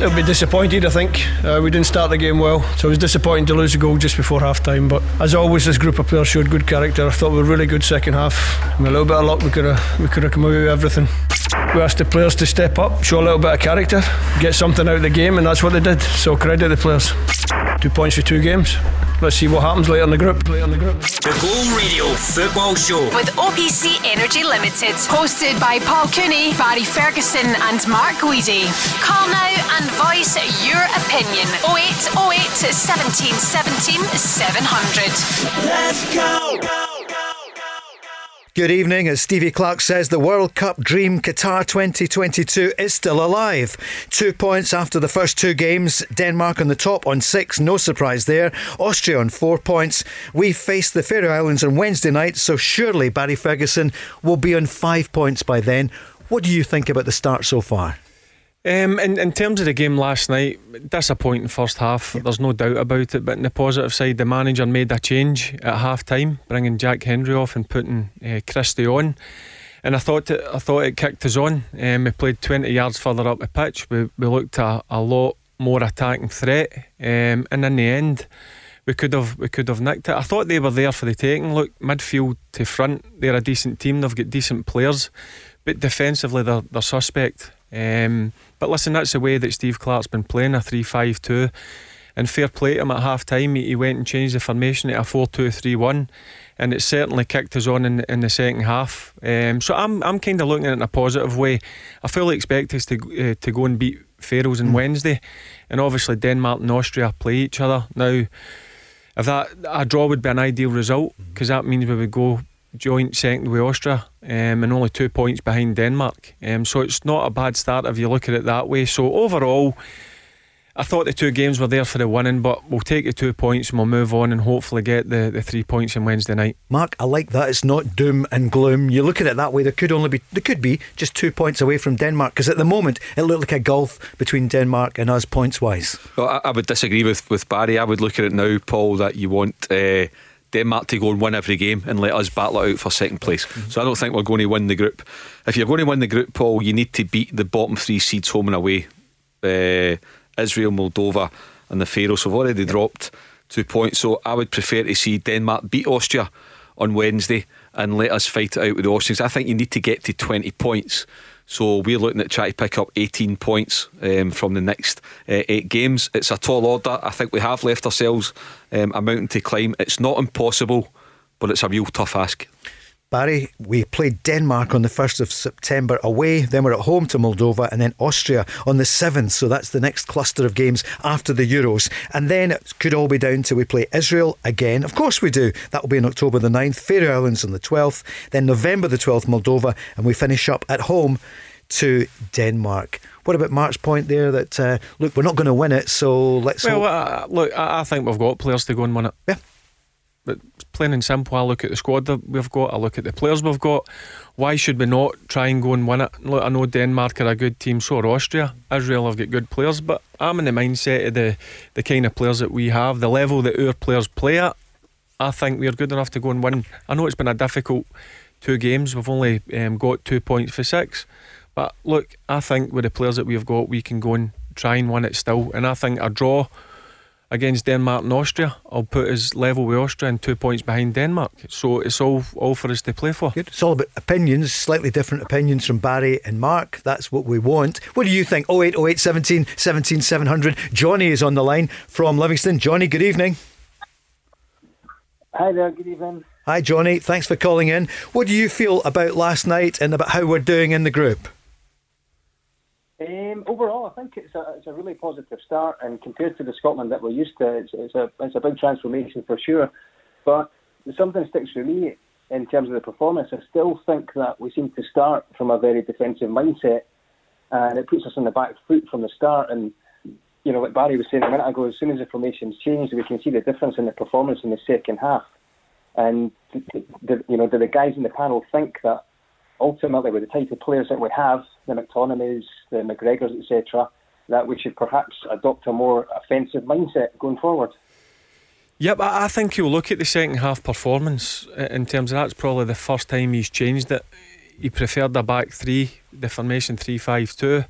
They'll be disappointed, I think. Uh, we didn't start the game well, so it was disappointing to lose a goal just before half time. But as always, this group of players showed good character. I thought we were really good second half. With a little bit of luck, we could have we could have come away with everything. We asked the players to step up, show a little bit of character, get something out of the game, and that's what they did. So credit the players. Two points for two games. Let's see what happens later in the group. Later in the group. The Go Radio Football Show with OPC Energy Limited, hosted by Paul Cooney, Barry Ferguson, and Mark Guidi. Call now and voice your opinion. 0808 17 17 700. Let's go. Good evening. As Stevie Clarke says, the World Cup dream Qatar 2022 is still alive. Two points after the first two games. Denmark on the top on six, no surprise there. Austria on four points. We face the Faroe Islands on Wednesday night, so surely Barry Ferguson will be on five points by then. What do you think about the start so far? Um, in, in terms of the game last night, disappointing first half. There's no doubt about it. But in the positive side, the manager made a change at half time, bringing Jack Hendry off and putting uh, Christie on. And I thought it, I thought it kicked us on. Um, we played 20 yards further up the pitch. We, we looked at a lot more attacking threat. Um, and in the end, we could have we could have nicked it. I thought they were there for the taking. Look, midfield to front, they're a decent team. They've got decent players, but defensively they're, they're suspect. Um, but listen, that's the way that Steve Clarke's been playing a 3 5 2. And fair play to him at half time, he, went and changed the formation to a 4 2 3 1. And it certainly kicked us on in, in the second half. Um, so I'm, I'm kind of looking at it in a positive way. I fully expect us to, uh, to go and beat Faroes on mm. Wednesday. And obviously, Denmark and Austria play each other. Now, if that a draw would be an ideal result because that means we would go joint second with Austria um, and only two points behind Denmark. Um, so it's not a bad start if you look at it that way. So overall, I thought the two games were there for the winning, but we'll take the two points and we'll move on and hopefully get the, the three points on Wednesday night. Mark, I like that. It's not doom and gloom. You look at it that way. There could only be there could be just two points away from Denmark because at the moment it looked like a gulf between Denmark and us points wise. Well, I, I, would disagree with with Barry. I would look at it now, Paul, that you want. Uh, Denmark to go and win every game and let us battle it out for second place. Mm-hmm. So I don't think we're going to win the group. If you're going to win the group, Paul, you need to beat the bottom three seeds home and away. Uh, Israel, Moldova, and the Faroes have already dropped two points. So I would prefer to see Denmark beat Austria on Wednesday and let us fight it out with the Austrians. I think you need to get to 20 points so we're looking at trying to pick up 18 points um, from the next uh, eight games. It's a tall order. I think we have left ourselves um, a mountain to climb. It's not impossible, but it's a real tough ask. Barry, we played Denmark on the 1st of September away, then we're at home to Moldova, and then Austria on the 7th. So that's the next cluster of games after the Euros. And then it could all be down to we play Israel again. Of course we do. That will be on October the 9th, Faroe Islands on the 12th, then November the 12th, Moldova, and we finish up at home to Denmark. What about Mark's point there that, uh, look, we're not going to win it, so let's. Well, uh, look, I think we've got players to go and win it. Yeah. But plain and simple, I look at the squad that we've got, I look at the players we've got. Why should we not try and go and win it? Look, I know Denmark are a good team, so are Austria. Israel have got good players, but I'm in the mindset of the, the kind of players that we have, the level that our players play at. I think we're good enough to go and win. I know it's been a difficult two games. We've only um, got two points for six. But look, I think with the players that we've got, we can go and try and win it still. And I think a draw against Denmark and Austria. I'll put us level with Austria and two points behind Denmark. So it's all all for us to play for. Good. It's all about opinions, slightly different opinions from Barry and Mark. That's what we want. What do you think? 08, 08, 17, 17, 700. Johnny is on the line from Livingston. Johnny, good evening. Hi there, good evening. Hi, Johnny. Thanks for calling in. What do you feel about last night and about how we're doing in the group? Um, overall, I think it's a, it's a really positive start, and compared to the Scotland that we're used to, it's, it's a it's a big transformation for sure. But something sticks with me in terms of the performance, I still think that we seem to start from a very defensive mindset, and it puts us on the back foot from the start. And you know, like Barry was saying a minute ago, as soon as the formations change, we can see the difference in the performance in the second half. And the, you know, do the guys in the panel think that ultimately, with the type of players that we have, the McTominays, the McGregors, etc., that we should perhaps adopt a more offensive mindset going forward? Yep, I think you'll look at the second half performance in terms of that's probably the first time he's changed it. He preferred the back three, the formation three five two.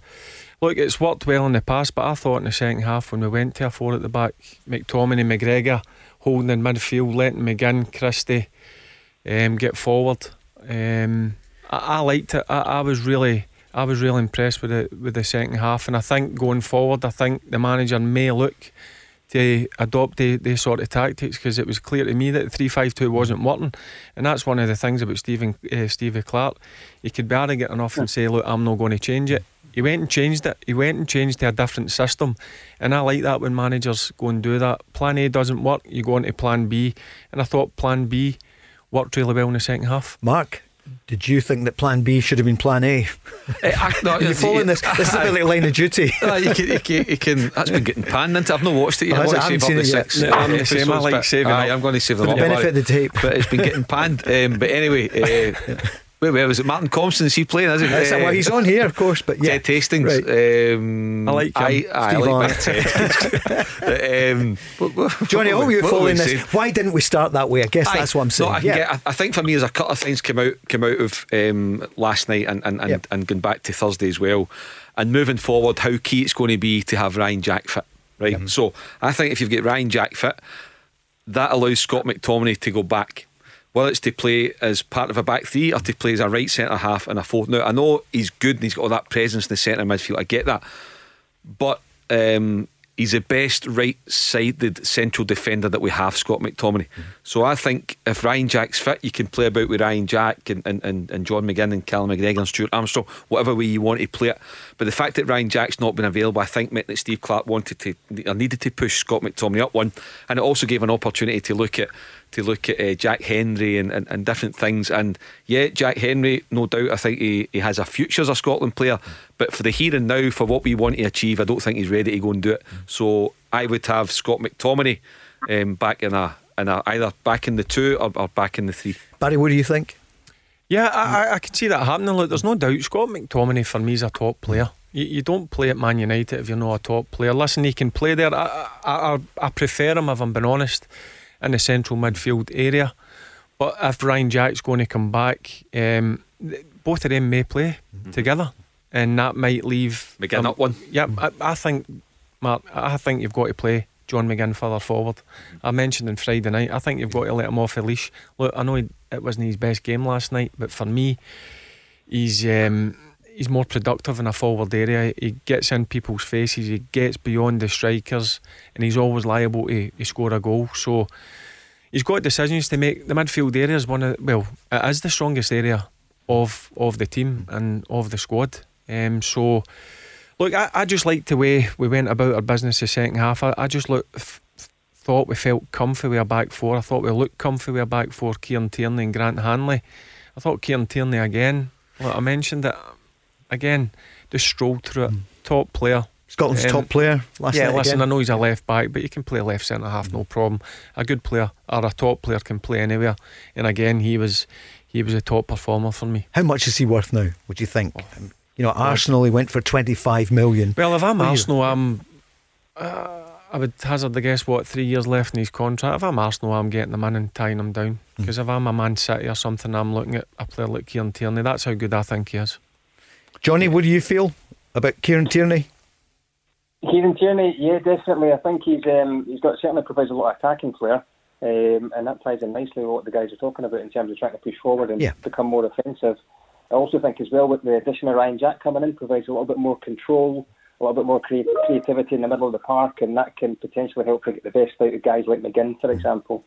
Look, it's worked well in the past, but I thought in the second half when we went to a four at the back, McTominay, McGregor holding in midfield, letting McGinn, Christie um, get forward. Um, I, I, liked it. I, I was really I was really impressed with the with the second half, and I think going forward, I think the manager may look to adopt the, the sort of tactics because it was clear to me that three five two wasn't working, and that's one of the things about Stephen uh, Stevie Clarke. He could be arrogant enough and say, "Look, I'm not going to change it." He went and changed it. He went and changed to a different system, and I like that when managers go and do that. Plan A doesn't work, you go on to Plan B, and I thought Plan B worked really well in the second half. Mark. Did you think that Plan B should have been Plan A? Eh, I, no, Are you following this? This is a bit like Line of Duty. no, you can, you can, you can, that's been getting panned into. I've not watched it yet. Oh, I, I haven't seen it yet. No, I'm, the same, I like saving I, I'm going to save them For the benefit of the tape. But it's been getting panned. Um, but anywy, uh, Wait, where was it? Martin Compston? Is he playing? Is he? Uh, well, he's on here, of course. But yeah, Ted Hastings. Right. Um, I like him. I, I, I like Ted. um, Johnny, I hope you're following this. Saying? Why didn't we start that way? I guess I, that's what I'm saying. No, I, yeah. get, I, think for me, there's a couple of things came out came out of um, last night and and, and, yep. and going back to Thursday as well. And moving forward, how key it's going to be to have Ryan Jack fit, right? Yep. So I think if you've got Ryan Jack fit, that allows Scott McTominay to go back whether it's to play as part of a back three or to play as a right centre half and a fourth. Now, I know he's good and he's got all that presence in the centre midfield. I get that. But um, he's the best right sided central defender that we have, Scott McTominay. Mm-hmm. So I think if Ryan Jack's fit, you can play about with Ryan Jack and, and, and, and John McGinn and Callum McGregor and Stuart Armstrong, whatever way you want to play it. But the fact that Ryan Jack's not been available, I think meant that Steve Clarke wanted to or needed to push Scott McTominay up one. And it also gave an opportunity to look at to look at uh, Jack Hendry and, and, and, different things. And yeah, Jack Hendry, no doubt, I think he, he has a future as a Scotland player. But for the here and now, for what we want to achieve, I don't think he's ready to go and do it. So I would have Scott McTominay um, back in a, in a either back in the two or, or back in the three. Barry, what do you think? Yeah, I, I can see that happening. Look, there's no doubt Scott McTominay for me is a top player. You, you don't play at Man United if you're not a top player. Listen, he can play there. I, I, I prefer him if I'm being honest in the central midfield area. But if Ryan Jack's going to come back, um, both of them may play mm-hmm. together, and that might leave McGinn um, up one. Yeah, I, I, think, Mark. I think you've got to play John McGinn further forward. I mentioned on Friday night. I think you've got to let him off the leash. Look, I know he, it wasn't his best game last night, but for me, he's. Um, he's more productive in a forward area. He gets in people's faces, he gets beyond the strikers, and he's always liable to, to score a goal. So he's got decisions to make. The midfield area is one of well, it is the strongest area of of the team and of the squad. Um, so look, I, I just liked the way we went about our business the second half. I, I just look. F- thought we felt comfy with our back four. I thought we looked comfy with our back four, Kieran Tierney and Grant Hanley. I thought Kieran Tierney again. Look, I mentioned it again, just strolled through it. Mm. Top player. Scotland's um, top player last yeah, listen, again. I know he's a left back, but you can play left centre half, no problem. A good player or a top player can play anywhere. And again, he was he was a top performer for me. How much is he worth now? Would you think? Oh, you know, Arsenal he went for twenty five million. Well, if I'm Arsenal, I'm. Uh, I would hazard the guess what three years left in his contract. If I'm Arsenal, I'm getting the man and tying him down. Because mm. if I'm a Man City or something, I'm looking at a player like Kieran Tierney. That's how good I think he is. Johnny, what do you feel about Kieran Tierney? Kieran Tierney, yeah, definitely. I think he's um, he's got certainly provides a lot of attacking flair, um, and that ties in nicely with what the guys are talking about in terms of trying to push forward and yeah. become more offensive. I also think as well with the addition of Ryan Jack coming in provides a little bit more control, a little bit more creativity in the middle of the park, and that can potentially help to get the best out of guys like McGinn, for example.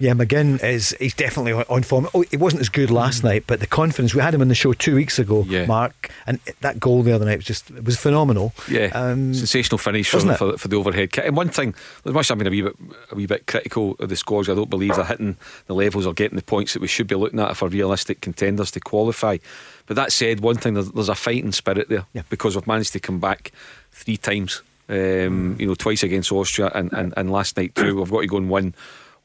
Yeah, McGinn is he's definitely on- form. Oh, it wasn't as good last Mm. night, but the confidence we had him on the show two weeks ago, Yeah. Mark, and that goal the other night was just it was phenomenal. Yeah, Um, sensational finish for, wasn't it? for, for the overhead kick. And one thing, as much as I've been a wee bit a wee bit critical of the scores, I don't believe they're hitting the levels or getting the points that we should be looking at for realistic contenders to qualify. But that said, one thing there's, there's a fighting spirit there Yeah. because we've managed to come back three times. Um, you know, twice against Austria and, and, and last night too. We've got to go and win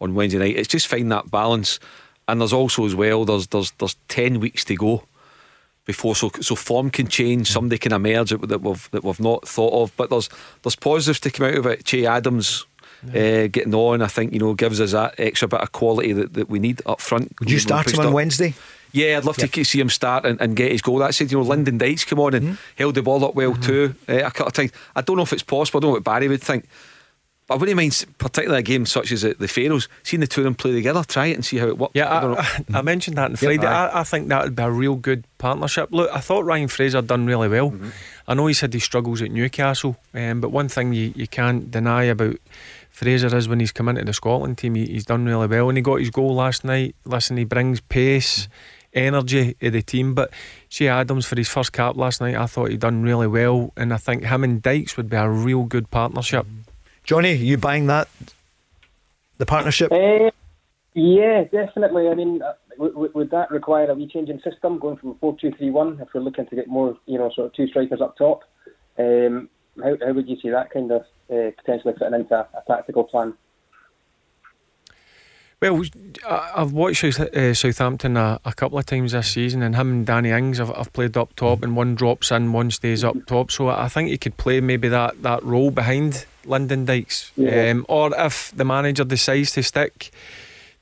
on Wednesday night. It's just finding that balance. And there's also as well, there's there's there's ten weeks to go before so so form can change. Somebody can emerge that, we've that we've not thought of. But there's there's positives to come out of it. Che Adams uh, getting on, I think you know gives us that extra bit of quality that, that we need up front. Would you start him on start- Wednesday? Yeah, I'd love to see him start and, and get his goal. That said, you know, Lyndon Dykes come on and Mm-hmm. held the ball up well too uh, a couple of times. I don't know if it's possible. I don't know what Barry would think. But I wouldn't mind, particularly a game such as the, Faroes, seeing the two of them play together, try it and see how it works. Yeah, I. I, I, mentioned that on Friday. aye. I, I think that would be a real good partnership. Look, I thought Ryan Fraser done really well. Mm-hmm. I know he's had his struggles at Newcastle, um, but one thing you, you can't deny about Fraser is when he's come into the Scotland team, he, he's done really well. And he got his goal last night. Listen, he brings pace, mm-hmm. energy to the team. But Che Adams for his first cap last night, I thought he'd done really well. And I think him and Dykes would be a real good partnership. Mm-hmm. Johnny, you buying that? The partnership? Uh, yeah, definitely. I mean, uh, w- w- would that require a wee change in system, going from a four-two-three-one? If we're looking to get more, you know, sort of two strikers up top, um, how, how would you see that kind of uh, potentially fitting into a, a tactical plan? Well, I- I've watched uh, Southampton a, a couple of times this season, and him and Danny Ings have, have played up top, and one drops in, one stays up top. So I think he could play maybe that, that role behind Lyndon Dykes. Yeah. Um, or if the manager decides to stick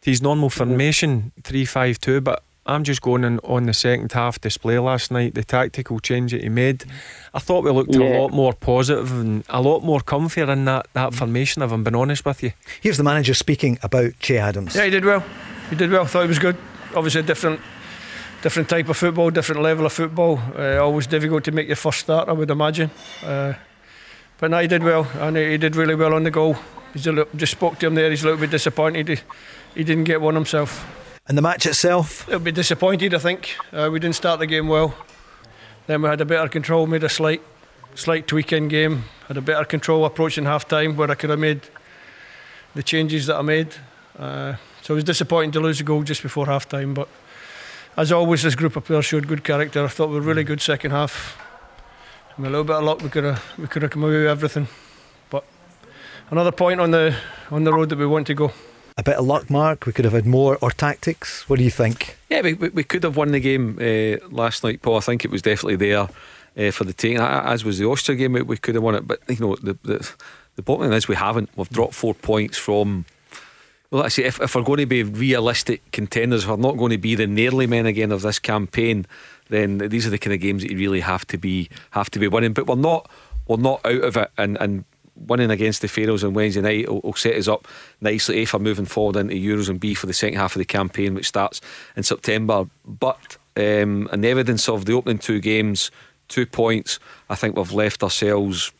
to his normal formation, 3 5 2, but I'm just going on, on the second half display last night, the tactical change that he made. I thought we looked a lot more positive and a lot more comfier in that, that formation, if I'm being honest with you. Here's the manager speaking about Che Adams. Yeah, he did well. He did well. Thought he was good. Obviously, a different, different type of football, different level of football. Uh, always difficult to make your first start, I would imagine. Uh, but no, he did well, and he, did really well on the goal. He's a just spoke to him there. He's a little bit disappointed. He, he didn't get one himself. And the match itself? He'll be disappointed, I think. Uh, we didn't start the game well. Then we had a better control, made a slight, slight tweak in game. Had a better control approaching half time, where I could have made the changes that I made. Uh, so it was disappointing to lose the goal just before half time. But as always, this group of players showed good character. I thought we were really good second half. And with a little bit of luck, we could have we could have come away with everything. But another point on the on the road that we want to go. A bit of luck, Mark. We could have had more or tactics. What do you think? Yeah, we, we, we could have won the game uh, last night, Paul. I think it was definitely there uh, for the taking. As was the Austria game, we, we could have won it. But you know, the the, the bottom line is we haven't. We've dropped four points from. Well, I say if, if we're going to be realistic contenders, if we're not going to be the nearly men again of this campaign, then these are the kind of games that you really have to be have to be winning. But we're not we're not out of it, and and winning against the Faroes on Wednesday night will, will set us up nicely A for moving forward into Euros and B for the second half of the campaign, which starts in September. But um, the evidence of the opening two games, two points, I think we've left ourselves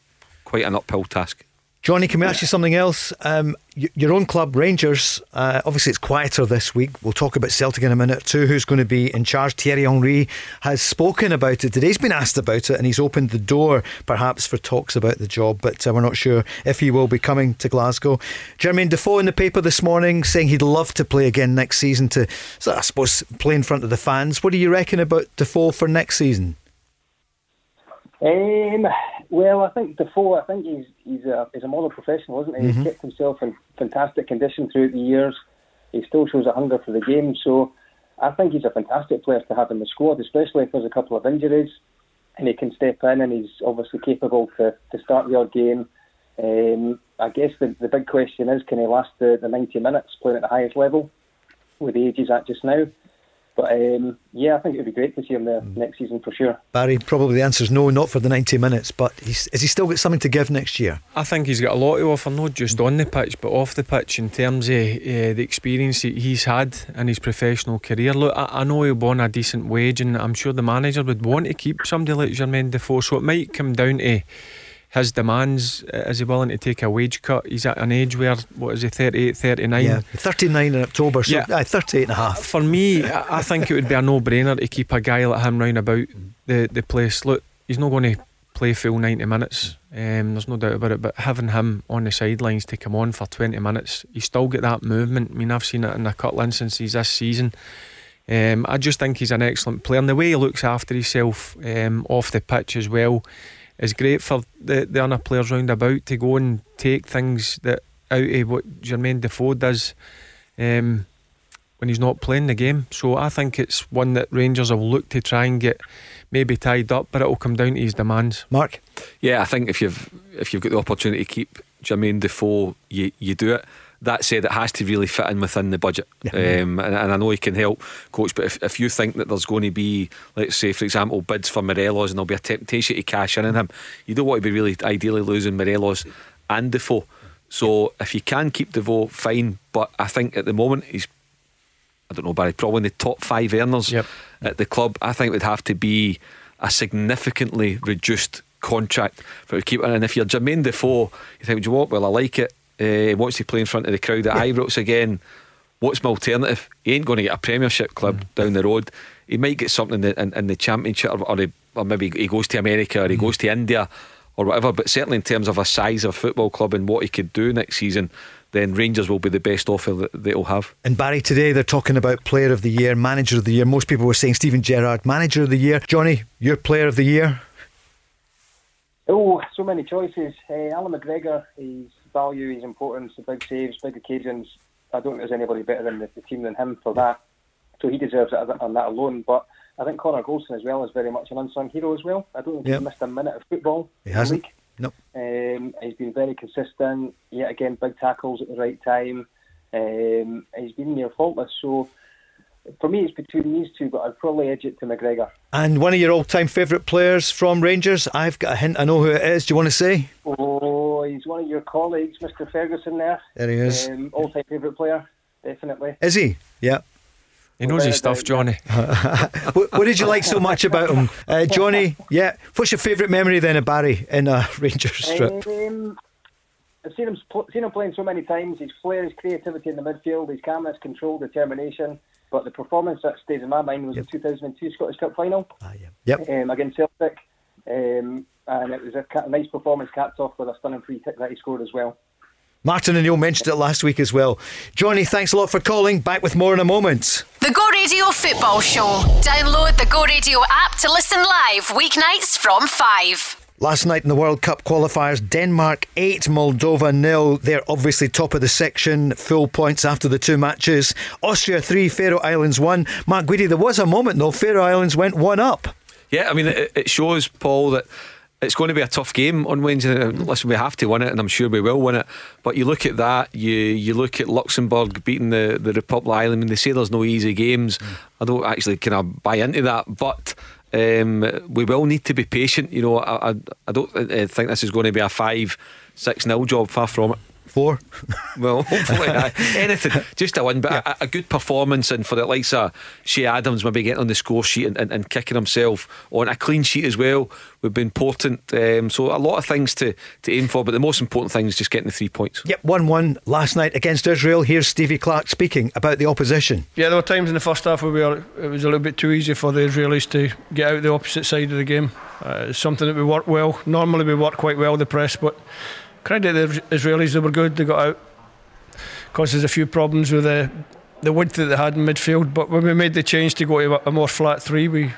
quite an uphill task. Johnny, can we ask you something else? Um, your own club, Rangers, uh, obviously it's quieter this week. We'll talk about Celtic in a minute too. Who's going to be in charge? Thierry Henry has spoken about it today. He's been asked about it and he's opened the door perhaps for talks about the job, but uh, we're not sure if he will be coming to Glasgow. Jermaine Defoe in the paper this morning saying he'd love to play again next season to, I suppose, play in front of the fans. What do you reckon about Defoe for next season? Um, well, I think Defoe, I think he's he's a he's a model professional, isn't he? He's kept himself in fantastic condition throughout the years. He still shows a hunger for the game, so I think he's a fantastic player to have in the squad, especially if there's a couple of injuries and he can step in and he's obviously capable to, to start your game. Um, I guess the, the big question is can he last the, the 90 minutes playing at the highest level with the age he's at just now? But um, yeah, I think it would be great to see him there next season for sure. Barry, probably the answer is no, not for the 90 minutes, but he's, has he still got something to give next year? I think he's got a lot to offer, not just on the pitch, but off the pitch in terms of uh, the experience he's had in his professional career. Look, I, I know he'll be on a decent wage, and I'm sure the manager would want to keep somebody like Jermaine Defoe. So it might come down to his demands. Uh, is he willing to take a wage cut? He's at an age where, what is he, 38, 39? Yeah, 39 in October, so Yeah. aye, 38 and a half. For me, I think it would be a no brainer to keep a guy like him round about the, the place. Look, he's not going to play full 90 minutes, um, there's no doubt about it, but having him on the sidelines to come on for 20 minutes, he's still got that movement. I mean, I've seen it in the a couple instances this season. Um, I just think he's an excellent player, and the way he looks after himself um, off the pitch as well is great for the, the other players round about to go and take things that out of what Jermaine Defoe does um, when he's not playing the game. So I think it's one that Rangers will look to try and get maybe tied up, but it'll come down to his demands. Mark? Yeah, I think if you've if you've got the opportunity to keep Jermaine Defoe, you you do it. That said, it has to really fit in within the budget, um, and, and I know he can help coach. But if, if you think that there's going to be, let's say, for example, bids for Morelos, and there'll be a temptation to cash in on him, you don't want to be really ideally losing Morelos and Defoe. So if you can keep Defoe, fine. But I think at the moment he's I don't know, Barry, probably in the top five earners Yep. at the club. I think it would have to be a significantly reduced contract for to keep. And if you're Jermaine Defoe, you think, do you know what? Well, I like it. Uh, he wants to play in front of the crowd at Ibrox again. What's my alternative? He ain't going to get a Premiership club down the road. He might get something in the, in, in the Championship, or, or, he, or maybe he goes to America, or he goes to India, or whatever. But certainly in terms of a size of football club and what he could do next season, then Rangers will be the best offer that they'll have. And Barry, today they're talking about player of the year, manager of the year. Most people were saying Steven Gerrard, manager of the year. Johnny, your player of the year? Oh, so many choices. Uh, Allan McGregor, his value, his importance, the big saves, big occasions. I don't think there's anybody better than the, the team than him for that. So he deserves it on that alone. But I think Connor Goldson as well is very much an unsung hero as well. I don't think Yep. he's missed a minute of football. He hasn't. Nope. Um, he's been very consistent. Yet again, big tackles at the right time. Um, he's been near faultless. So for me, it's between these two, but I'd probably edge it to McGregor. And one of your all time favourite players from Rangers? I've got a hint, I know who it is. Do you want to say? Oh, he's one of your colleagues, Mr. Ferguson. There, There he is. Um, all-time favourite player, definitely. Is he? Yeah. He knows his stuff, Johnny. what, what did you like so much about him? Uh, Johnny, yeah. What's your favourite memory then of Barry in a Rangers strip? Um, I've seen him seen him playing so many times. His flair, his creativity in the midfield, his calmness, control, determination. But the performance that stays in my mind was the 2002 Scottish Cup final Ah, Yep. um, against Celtic, um, and it was a ca- nice performance, capped off with a stunning free kick that he scored as well. Martin and Neil mentioned it last week as well. Johnny, thanks a lot for calling. Back with more in a moment. The Go Radio Football Show. Download the Go Radio app to listen live weeknights from 5. Last night in the World Cup qualifiers, Denmark 8, Moldova nil. They're obviously top of the section, full points after the two matches. Austria 3, Faroe Islands 1. Mark Guidi, there was a moment though, Faroe Islands went 1 up. Yeah, I mean, it, it shows, Paul, that it's going to be a tough game on Wednesday. Listen, we have to win it, and I'm sure we will win it. But you look at that, you you look at Luxembourg beating the, the Republic of Ireland, and they say there's no easy games. Mm. I don't actually kind of buy into that, but. Um, we will need to be patient. You know, I, I, I don't uh, think this is going to be a five, six nil job. Far from it. Four. Well, hopefully, aye. anything, just a win, but a, a good performance, and for the likes of Che Adams, maybe getting on the score sheet and, and, and kicking himself on a clean sheet as well would be important. Um, so a lot of things to, to aim for, but the most important thing is just getting the three points. Yep, 1 1 last night against Israel. Here's Stevie Clarke speaking about the opposition. Yeah, there were times in the first half where we were, it was a little bit too easy for the Israelis to get out the opposite side of the game. Uh, it's something that we work well. Normally we work quite well, the press, but credit the Israelis, they were good. They got out. Caused us a few problems with the, the width that they had in midfield, but when we made the change to go to a more flat three, we,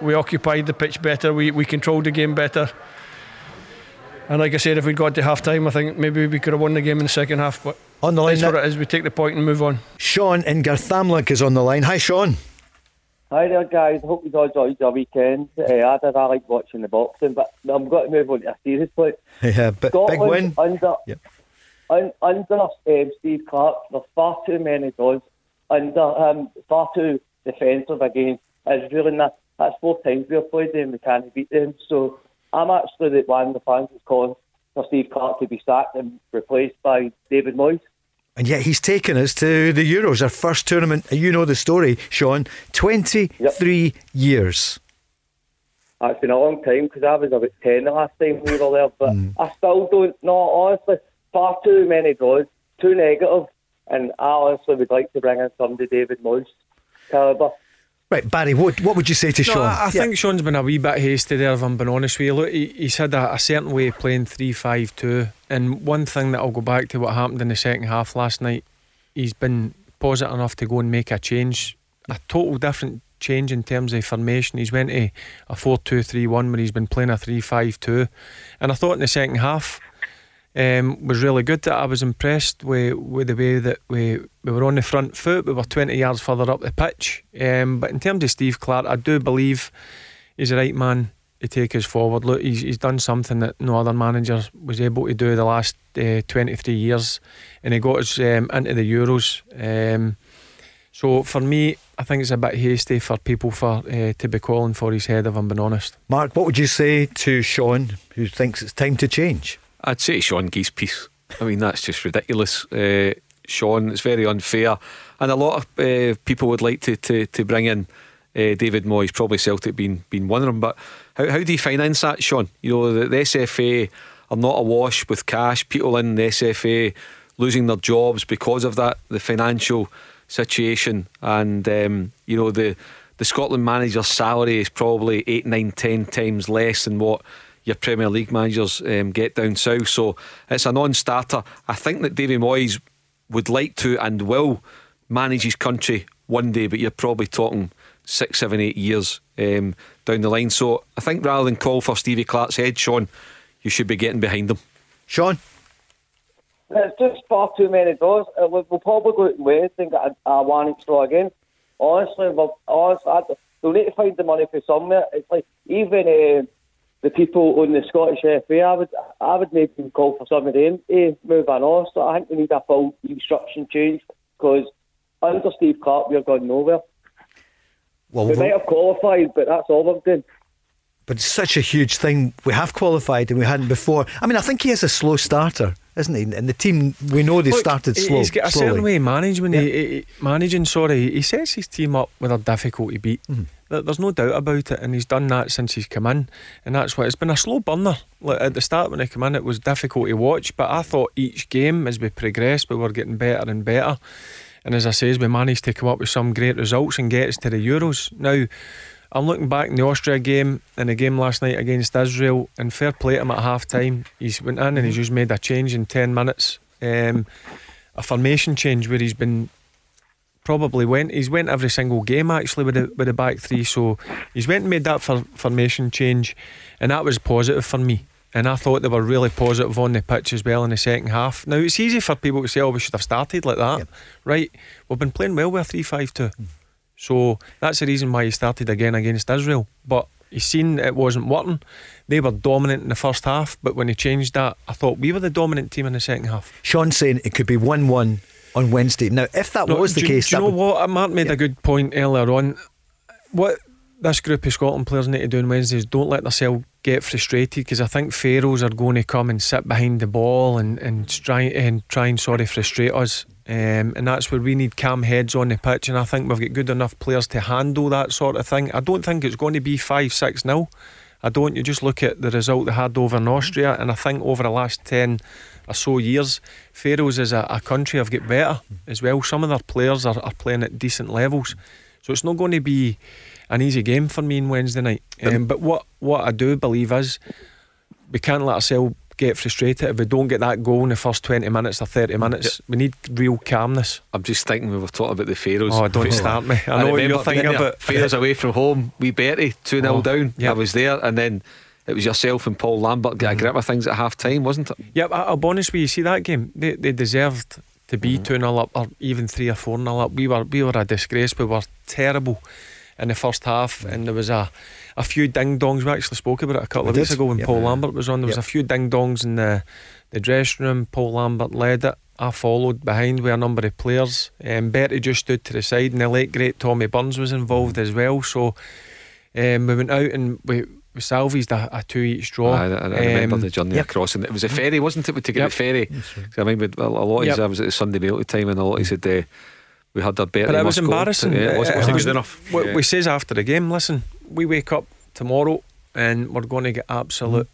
we occupied the pitch better, we, we controlled the game better. And like I said, if we'd got to half time, I think maybe we could have won the game in the second half. But On the line that's what it is. We take the point and move on. Sean in Garthamlock is on the line. Hi, Sean. Hi there, guys. Hope you all enjoyed your weekend. Uh, I did. I like watching the boxing, but I'm going to move on to a serious point. Yeah, b- big win. under Yep. un, under um, Steve Clarke. There's far too many goals under him. Far too defensive against Israel, and that, that's four times we've played them. We can't beat them. So I'm actually the one of the fans is calling for Steve Clarke to be sacked and replaced by David Moyes. And yet he's taken us to the Euros, our first tournament. You know the story, Sean. 23 years. it's been a long time because I was about 10 the last time we were there, but mm. I still don't know, honestly, far too many draws, too negative, and I honestly would like to bring in somebody David Moyes calibre. Right, Barry, what, what would you say to No, Sean? I, I Yeah. think Sean's been a wee bit hasty there, if I'm being honest with you. Look, he, he's had a, a certain way of playing 3 5 2. And one thing that I'll go back to what happened in the second half last night, he's been positive enough to go and make a change, a total different change in terms of formation. He's went to a 4 2 3 1 where he's been playing a 3 5 2. And I thought in the second half, um, was really good. That I was impressed with, with the way that we, we were on the front foot. We were 20 yards further up the pitch. Um, but in terms of Steve Clarke, I do believe he's the right man to take us forward. Look, he's, he's done something that no other manager was able to do the last uh, 23 years, and he got us um, into the Euros. Um, so for me, I think it's a bit hasty for people for uh, to be calling for his head. If I'm being honest. Mark, what would you say to Sean, who thinks it's time to change? I'd say Sean Geese piece. I mean, that's just ridiculous. Uh, Sean, it's very unfair. And a lot of uh, people would like to, to, to bring in uh, David Moyes, probably Celtic being, being one of them. But how, how do you finance that, Sean? You know, the, the SFA are not awash with cash. People in the SFA losing their jobs because of that, the financial situation. And, um, you know, the, the Scotland manager's salary is probably eight, nine, ten times less than what your Premier League managers um, get down south. So it's a non starter. I think that David Moyes would like to and will manage his country one day, but you're probably talking six, seven, eight years um, down the line. So I think rather than call for Stevie Clarke's head, Sean, you should be getting behind him. Sean? It's just far too many draws. Uh, We'll, we'll probably go out and Wednesday and get a, a one each draw again. Honestly, we'll, honestly, I, we'll need to find the money for somewhere. It's like even uh, the people on the Scottish FA, I would, I would maybe call for some of them to move on. Honestly, I think we need a full instruction change because under Steve Clarke, we're going nowhere. Well, We might have qualified, but that's all we've done. But it's such a huge thing. We have qualified and we hadn't before. I mean, I think he is a slow starter, isn't he? And the team, we know they Look, started slow. He's got a slowly. certain way of managing. Yeah. He, he- managing, sorry, he sets his team up with a difficult to beat. Mm-hmm. There's no doubt about it, and he's done that since he's come in, and that's why it's been a slow burner. Like at the start when he came in, it was difficult to watch, but I thought each game as we progressed, we were getting better and better. And as I say, we managed to come up with some great results and get us to the Euros. Now, I'm looking back in the Austria game and the game last night against Israel, and fair play to him at half time. He's went in and he's just made a change in 10 minutes. Um, a formation change where he's been probably went he's went every single game actually with the with the back three so he's went and made that for, formation change and that was positive for me and I thought they were really positive on the pitch as well in the second half. Now it's easy for people to say oh we should have started like that. Yep. right. We've been playing well with a 3-5-2 hmm. so that's the reason why he started again against Israel. But he's seen it wasn't working. They were dominant in the first half but when he changed that I thought we were the dominant team in the second half. Sean saying it could be 1 1 on Wednesday. Now, if that No, was the do, case, do you know would- what? Mark made a good point earlier on. What this group of Scotland players need to do on Wednesday is don't let themselves get frustrated because I think Faroes are going to come and sit behind the ball and and try and try and sorry frustrate us. Um, and that's where we need calm heads on the pitch, and I think we've got good enough players to handle that sort of thing. I don't think it's going to be five, six nil. I don't. You just look at the result they had over in Austria, and I think over the last ten or so years, Faroes as a, a country have got better as well. Some of their players are, are playing at decent levels, so it's not going to be an easy game for me on Wednesday night. Um, but what what I do believe is we can't let ourselves get frustrated if we don't get that goal in the first twenty minutes or thirty mm, minutes. We need real calmness. I'm just thinking we were talking about the Faroes. Oh, don't start me. I know what you're thinking about. Faroes away from home, we Betty, 2 0 Oh, down. yeah. I was there, and then it was yourself and Paul Lambert get a mm-hmm. grip of things at half time, wasn't it? Yeah, I- I'll be honest with you. See that game? They, they deserved to be mm-hmm. two 0 up or even three or four 0 up. We were we were a disgrace. We were terrible in the first half, and there was a a few ding dongs. We actually spoke about it a couple of We weeks ago when yep. Paul Lambert was on. There was Yep. a few ding dongs in the the dressing room. Paul Lambert led it. I followed behind with a number of players. Um, Bertie just stood to the side, and the late great Tommy Burns was involved as well. So um, we went out and we, we salvaged a, a two each draw. I, I remember Um, the journey yep. across, and it was a ferry, wasn't it? We took it Yep. the ferry. 'Cause I remember a lot of Yep. I was at the Sunday Mail at the time, and a lot of said uh, we had our bet. But it was embarrassing. Yeah, it wasn't, It wasn't good enough. We, Yeah. we says after the game, listen, we wake up tomorrow and we're going to get absolute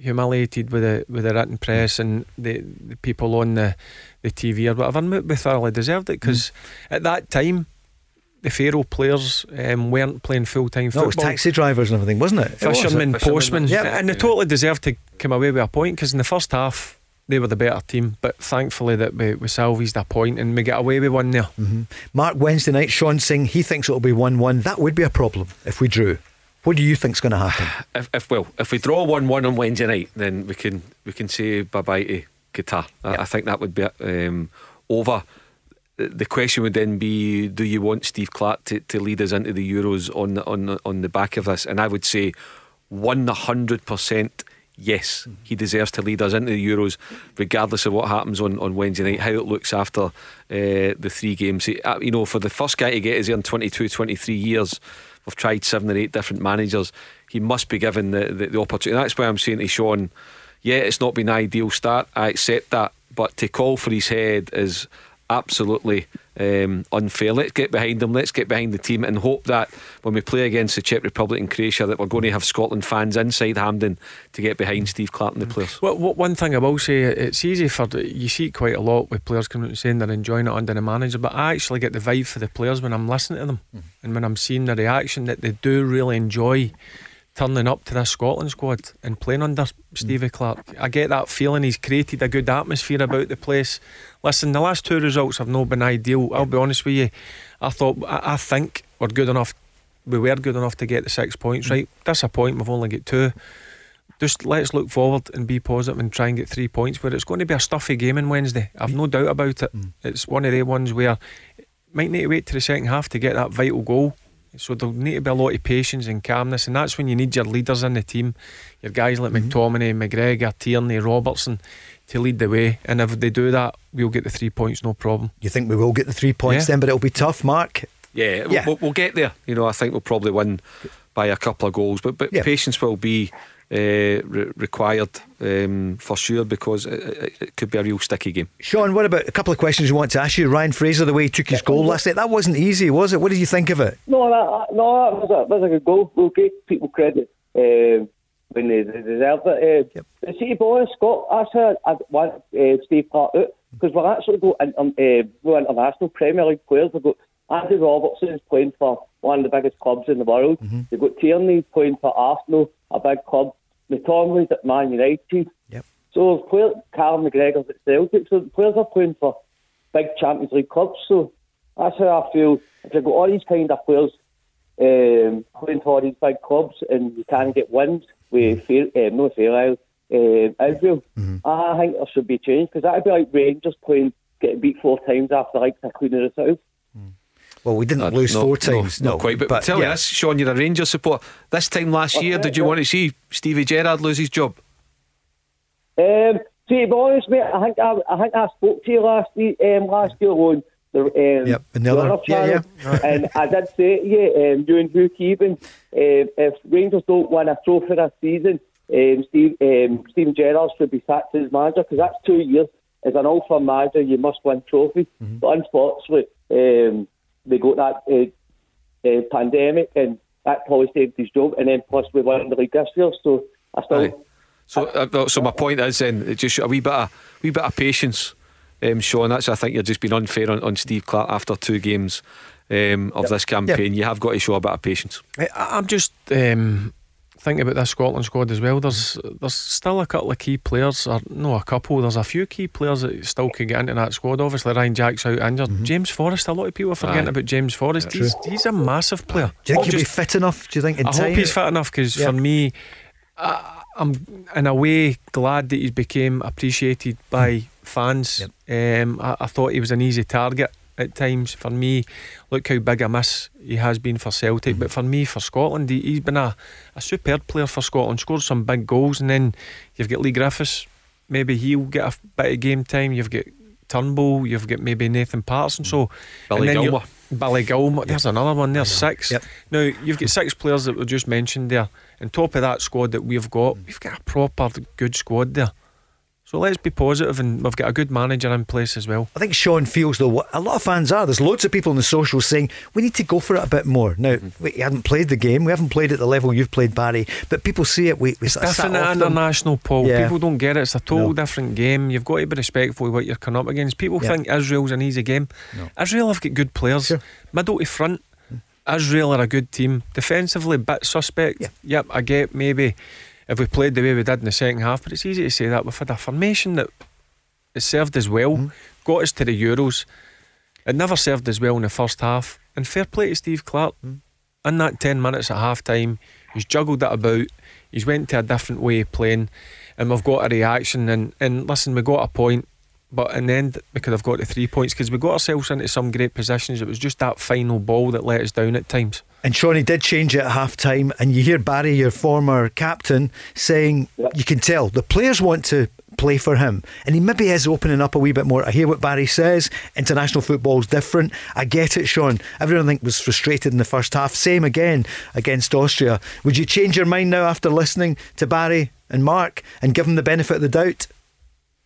humiliated with the with the written press and the, the people on the the TV or whatever. And we thoroughly deserved it because at that time. The Faroe players um, weren't playing full time No, football it was taxi drivers and everything, wasn't it? It was. fishermen, Fishermen, postmen, yeah. and they totally deserved to come away with a point because in the first half they were the better team. But thankfully that we, we salvaged a point and we get away with one there. Mark Wednesday night, Sean Singh, he thinks it'll be 1 1. That would be a problem if we drew. What do you think's going to happen? If, if well, if we draw one one on Wednesday night, then we can we can say bye bye to Qatar. I, I think that would be um, over. The question would then be: Do you want Steve Clarke to, to lead us into the Euros on the, on the, on the back of this? And I would say, one hundred percent. Yes, he deserves to lead us into the Euros, regardless of what happens on, on Wednesday night, how it looks after uh, the three games. Uh, You know, for the first guy to get his in 22, 23 years, we've tried seven or eight different managers. He must be given the, the, the opportunity. That's why I'm saying to Sean, yeah, it's not been an ideal start. I accept that. But to call for his head is absolutely um, unfair. Let's get behind them. Let's get behind the team and hope that when we play against the Czech Republic and Croatia, that we're going to have Scotland fans inside Hampden to get behind mm. Steve Clarke and the mm. players. Well, what, one thing I will say, it's easy for you see it quite a lot with players coming out and saying they're enjoying it under the manager, but I actually get the vibe for the players when I'm listening to them mm. and when I'm seeing the reaction that they do really enjoy turning up to this Scotland squad and playing under Stevie mm. Clarke. I get that feeling he's created a good atmosphere about the place. Listen, the last two results have not been ideal. I'll be honest with you. I thought, I, I think we're good enough. We were good enough to get the six points, mm. right? Disappointing, we've only got two just let's look forward and be positive and try and get three points. But it's going to be a stuffy game on Wednesday. I've no doubt about it. Mm. It's one of the ones where might need to wait to the second half to get that vital goal. So there'll need to be a lot of patience and calmness, and that's when you need your leaders in the team, your guys like mhm. McTominay, McGregor, Tierney, Robertson, to lead the way. And if they do that, we'll get the three points, no problem. You think we will get the three points Yeah. then, but it'll be tough, Mark. Yeah, Yeah. We'll, we'll get there. You know, I think we'll probably win by a couple of goals, but but Yeah. patience will be uh, re- required um, for sure because it, it, it could be a real sticky game. Sean, what about a couple of questions we want to ask you? Ryan Fraser, the way he took his goal last night, that wasn't easy, was it? What did you think of it? No, that, no, that was a, that was a good goal. We'll give people credit um, when they, they deserve it. Uh, Yep. The City boys, Scott, actually, I want uh, Steve Clarke out because we've actually got in, um, uh, we're international Premier League players. We've got Andy Robertson's playing for one of the biggest clubs in the world. They've got Tierney playing for Arsenal, a big club. McTominay's at Man United. Yep. So player, Carl McGregor's at Celtic. So players are playing for big Champions League clubs. So that's how I feel. If you've got all these kind of players um, playing for all these big clubs and you can't get wins with fair, um, no fair um, Israel, I think there should be a change because that would be like Rangers playing getting beat four times after like the Queen of the South. Well, we didn't Uh, lose no- four no, times. not quite. But, tell me yeah. this, Sean, you're a Rangers supporter. This time last year, did you want to see Stevie Gerrard lose his job? Um, to be honest, mate, I think I, I think I spoke to you last week, um, last year on the um, Yep, in the other- yeah, channel, and I did say to you, um, you and Hugh Keevan, um, if Rangers don't win a trophy this season, um, Steve, um, Steven Gerrard should be sacked as manager because that's two years as an Old Firm manager. You must win trophies, Mm-hmm. but unfortunately, um, they got that uh, uh, pandemic and that probably saved his job, and then plus we won the league this year, so I still. Aye. So, uh, so my point is then it just a wee bit of wee bit of patience, um, Sean. That's I think you're just being unfair on, on Steve Clarke after two games um, of this campaign. You have got to show a bit of patience. I, I'm just um, thinking about this Scotland squad as well. There's there's still a couple of key players, or no, a couple. There's a few key players that still could get into that squad. Obviously, Ryan Jack's out injured. James Forrest, a lot of people are forgetting Aye. about James Forrest. He's, he's a massive player. Do you think he'll be fit enough? Do you think in I time? hope he's fit enough because for me, I, I'm in a way glad that he's became appreciated by fans. Um, I, I thought he was an easy target at times. For me, look how big a miss he has been for Celtic. But for me, for Scotland, he, he's been a, a superb player for Scotland. Scored some big goals, and then you've got Leigh Griffiths. Maybe he'll get a bit of game time. You've got Turnbull. You've got maybe Nathan Patterson. So Billy and then. Billy Gilmour. There's another one. There's six. Yep. Now you've got six players that were just mentioned there. On top of that squad that we've got, we've got a proper good squad there. So let's be positive, and we've got a good manager in place as well. I think Sean feels though what a lot of fans are. There's loads of people on the socials saying we need to go for it a bit more. Now Mm-hmm. we haven't played the game, we haven't played at the level you've played, Barry. But people see it. We, we sat different at them. international, Paul. Yeah. People don't get it. It's a total No. different game. You've got to be respectful of what you're coming up against. People Yeah. think Israel's an easy game. Israel have got good players. Sure. Middle to front, Israel are a good team. Defensively, bit suspect. Yeah. Yep, I get maybe if we played the way we did in the second half, but it's easy to say that. We've had a formation that it served us well, Mm-hmm. got us to the Euros. It never served us well in the first half. And fair play to Steve Clarke. Mm. In that 10 minutes at half time, he's juggled it about. He's went to a different way of playing. And we've got a reaction. And, and listen, we got a point. But in the end, we could have got the three points because we got ourselves into some great positions. It was just that final ball that let us down at times. And Shawnee did change it at half time. And you hear Barry, your former captain, saying you can tell the players want to play for him. And he maybe is opening up a wee bit more. I hear what Barry says. International football's different. I get it, Sean. Everyone I think was frustrated in the first half. Same again against Austria. Would you change your mind now after listening to Barry and Mark and give them the benefit of the doubt?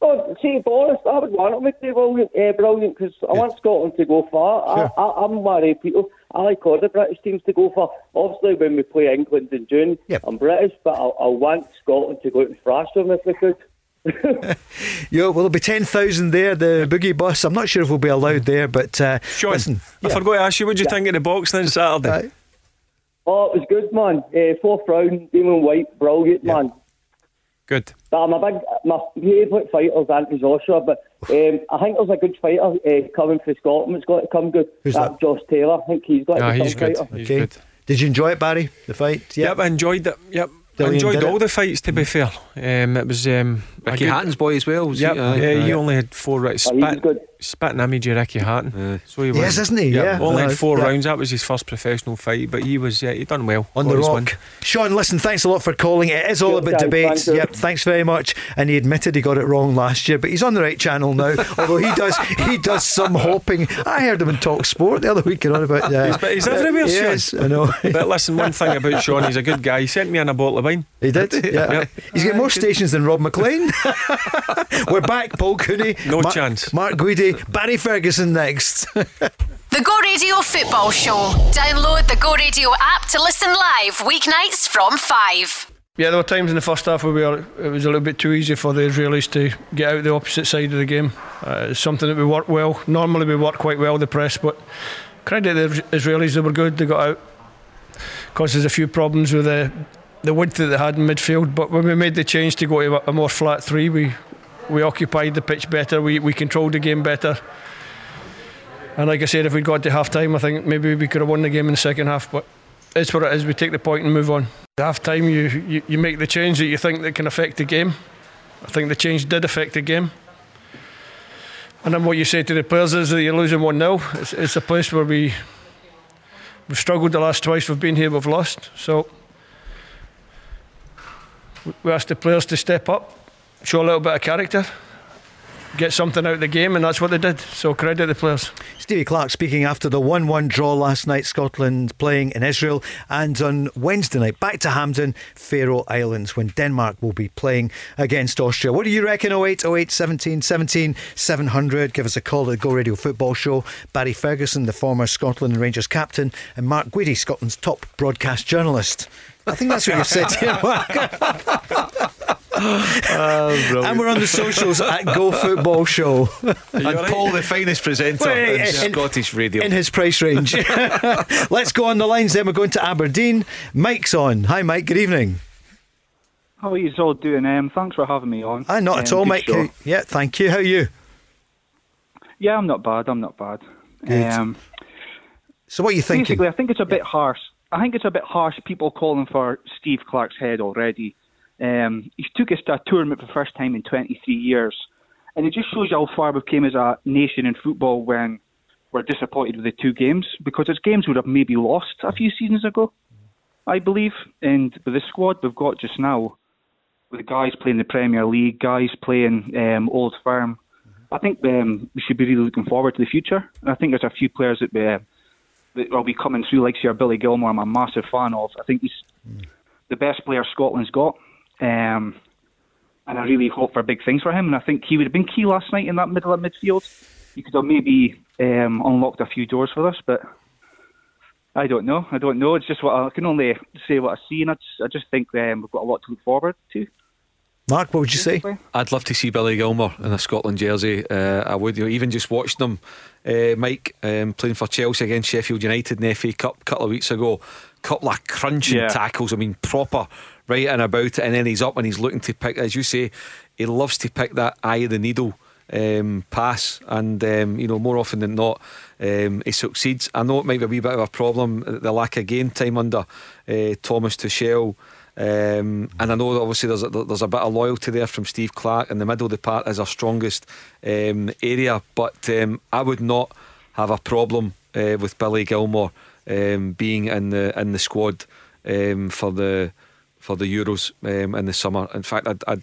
Oh, see, Boris, I would want him to be brilliant, uh, brilliant because I want Scotland to go far. Sure. I, I, I'm one of the people. I like all the British teams to go far. Obviously, when we play England in June, Yep. I'm British, but I, I want Scotland to go out and thrash them if we could. Yeah, well, there'll be 10,000 there, the boogie bus. I'm not sure if we'll be allowed there, but uh, Sean, listen. I yeah. forgot to ask you, what do you think of the box then Saturday? Right. Oh, it was good, man. Uh, fourth round, Dillian Whyte, brilliant, man. Good. But I'm a big, my favourite fighter's Anthony Joshua, but um, I think there's a good fighter uh, coming for Scotland. It's got to come good. Who's That's that? Josh Taylor. I think he's got to Ah, he's good. fighter. He's Okay. good. Did you enjoy it, Barry? The fight? Yep, I enjoyed it. Yep. I enjoyed all it. the fights to be fair. Um, it was um, a Ricky good- Hatton's boy as well. was he? Yep, Aye, yeah, he only had four rounds. Oh, he Spit, good. Spitting image of Ricky Hatton. So he Yes, isn't he? Yeah. only Uh, had four yeah. rounds. That was his first professional fight, but he was yeah, he done well. On Got the rock. win. Sean, listen, thanks a lot for calling. It is all Good, about guys, debate. thank. Yep, thanks very much. And he admitted he got it wrong last year, but he's on the right channel now. although he does he does some hopping. I heard him in Talk Sport the other week on about uh, He's- he's everywhere, Sean. Yes, I know. But listen, one thing about Sean, he's a good guy. He sent me in a bottle of wine. He did. Yeah. Yep. He's got more stations than Rob McLean. We're back, Paul Cooney. No Mark- chance. Mark Guidi, Barry Ferguson next. The Go Radio Football Show. Download the Go Radio app to listen live weeknights from 5. Yeah, there were times in the first half where we were, it was a little bit too easy for the Israelis to get out the opposite side of the game. Uh, it's something that we work well. Normally we work quite well the press, but credit the Israelis, they were good. They got out. Caused us a few problems with the the width that they had in midfield. But when we made the change to go to a- a more flat three, we we occupied the pitch better. We we controlled the game better. And like I said, if we'd got to half time, I think maybe we could have won the game in the second half. But it's what it is. We take the point and move on. At half time, you, you, you make the change that you think that can affect the game. I think the change did affect the game. And then what you say to the players is that you're losing 1 0. It's, it's a place where we, we've struggled the last twice we've been here, we've lost. So we- asked the players to step up, show a little bit of character, get something out of the game, and that's what they did. So credit the players. Stevie Clarke speaking after the 1 1 draw last night, Scotland playing in Israel, and on Wednesday night, back to Hampden, Faroe Islands, when Denmark will be playing against Austria. What do you reckon? 08 08 17 17 700. Give us a call at the Go Radio Football Show. Barry Ferguson, the former Scotland and Rangers captain, and Mark Guidi, Scotland's top broadcast journalist. I think that's what you've said here, Mark. and we're on the socials at Go Football Show. And Paul, the finest presenter Wait, in, in- Scottish radio. in his price range. Let's go on the lines then. We're going to Aberdeen. Mike's on. Hi, Mike. Good evening. How are you all doing? Um, thanks for having me on. Hi, not at Um, all, good Mike. show. Yeah, thank you. How are you? Yeah, I'm not bad. I'm not bad. Good. Um, So, what are you thinking? basically, I think it's a bit harsh. I think it's a bit harsh. People calling for Steve Clarke's head already. Um, he took us to a tournament for the first time in 23 years, and it just shows you how far we've came as a nation in football when we're disappointed with the two games because it's games we would have maybe lost a few seasons ago, I believe. And with the squad we've got just now, with the guys playing the Premier League, guys playing um, Old Firm, I think um, we should be really looking forward to the future. And I think there's a few players that, uh, that will be coming through, like your Billy Gilmour. I'm a massive fan of. I think he's the best player Scotland's got. Um, and I really hope for big things for him. And I think he would have been key last night in that middle of midfield. He could have maybe um, unlocked a few doors for us, but I don't know. I don't know. It's just what I, I can only say what I see, and I just, I just think um, we've got a lot to look forward to. Mark, what would you say? I'd love to see Billy Gilmour in a Scotland jersey. Uh, I would, you know, even just watching him, uh, Mike, um, playing for Chelsea against Sheffield United in the FA Cup a couple of weeks ago. Couple of crunching Yeah. tackles. I mean, proper right and about it, and then he's up and he's looking to pick, as you say, he loves to pick that eye of the needle um, pass, and um, you know more often than not, um, he succeeds. I know it might be a wee bit of a problem, the lack of game time under uh, Thomas Tuchel. Um, and I know that obviously there's a, there's a bit of loyalty there from Steve Clarke, and the middle of the park is our strongest um, area. But um, I would not have a problem uh, with Billy Gilmour um, being in the in the squad um, for the for the Euros um, in the summer. In fact, I'd, I'd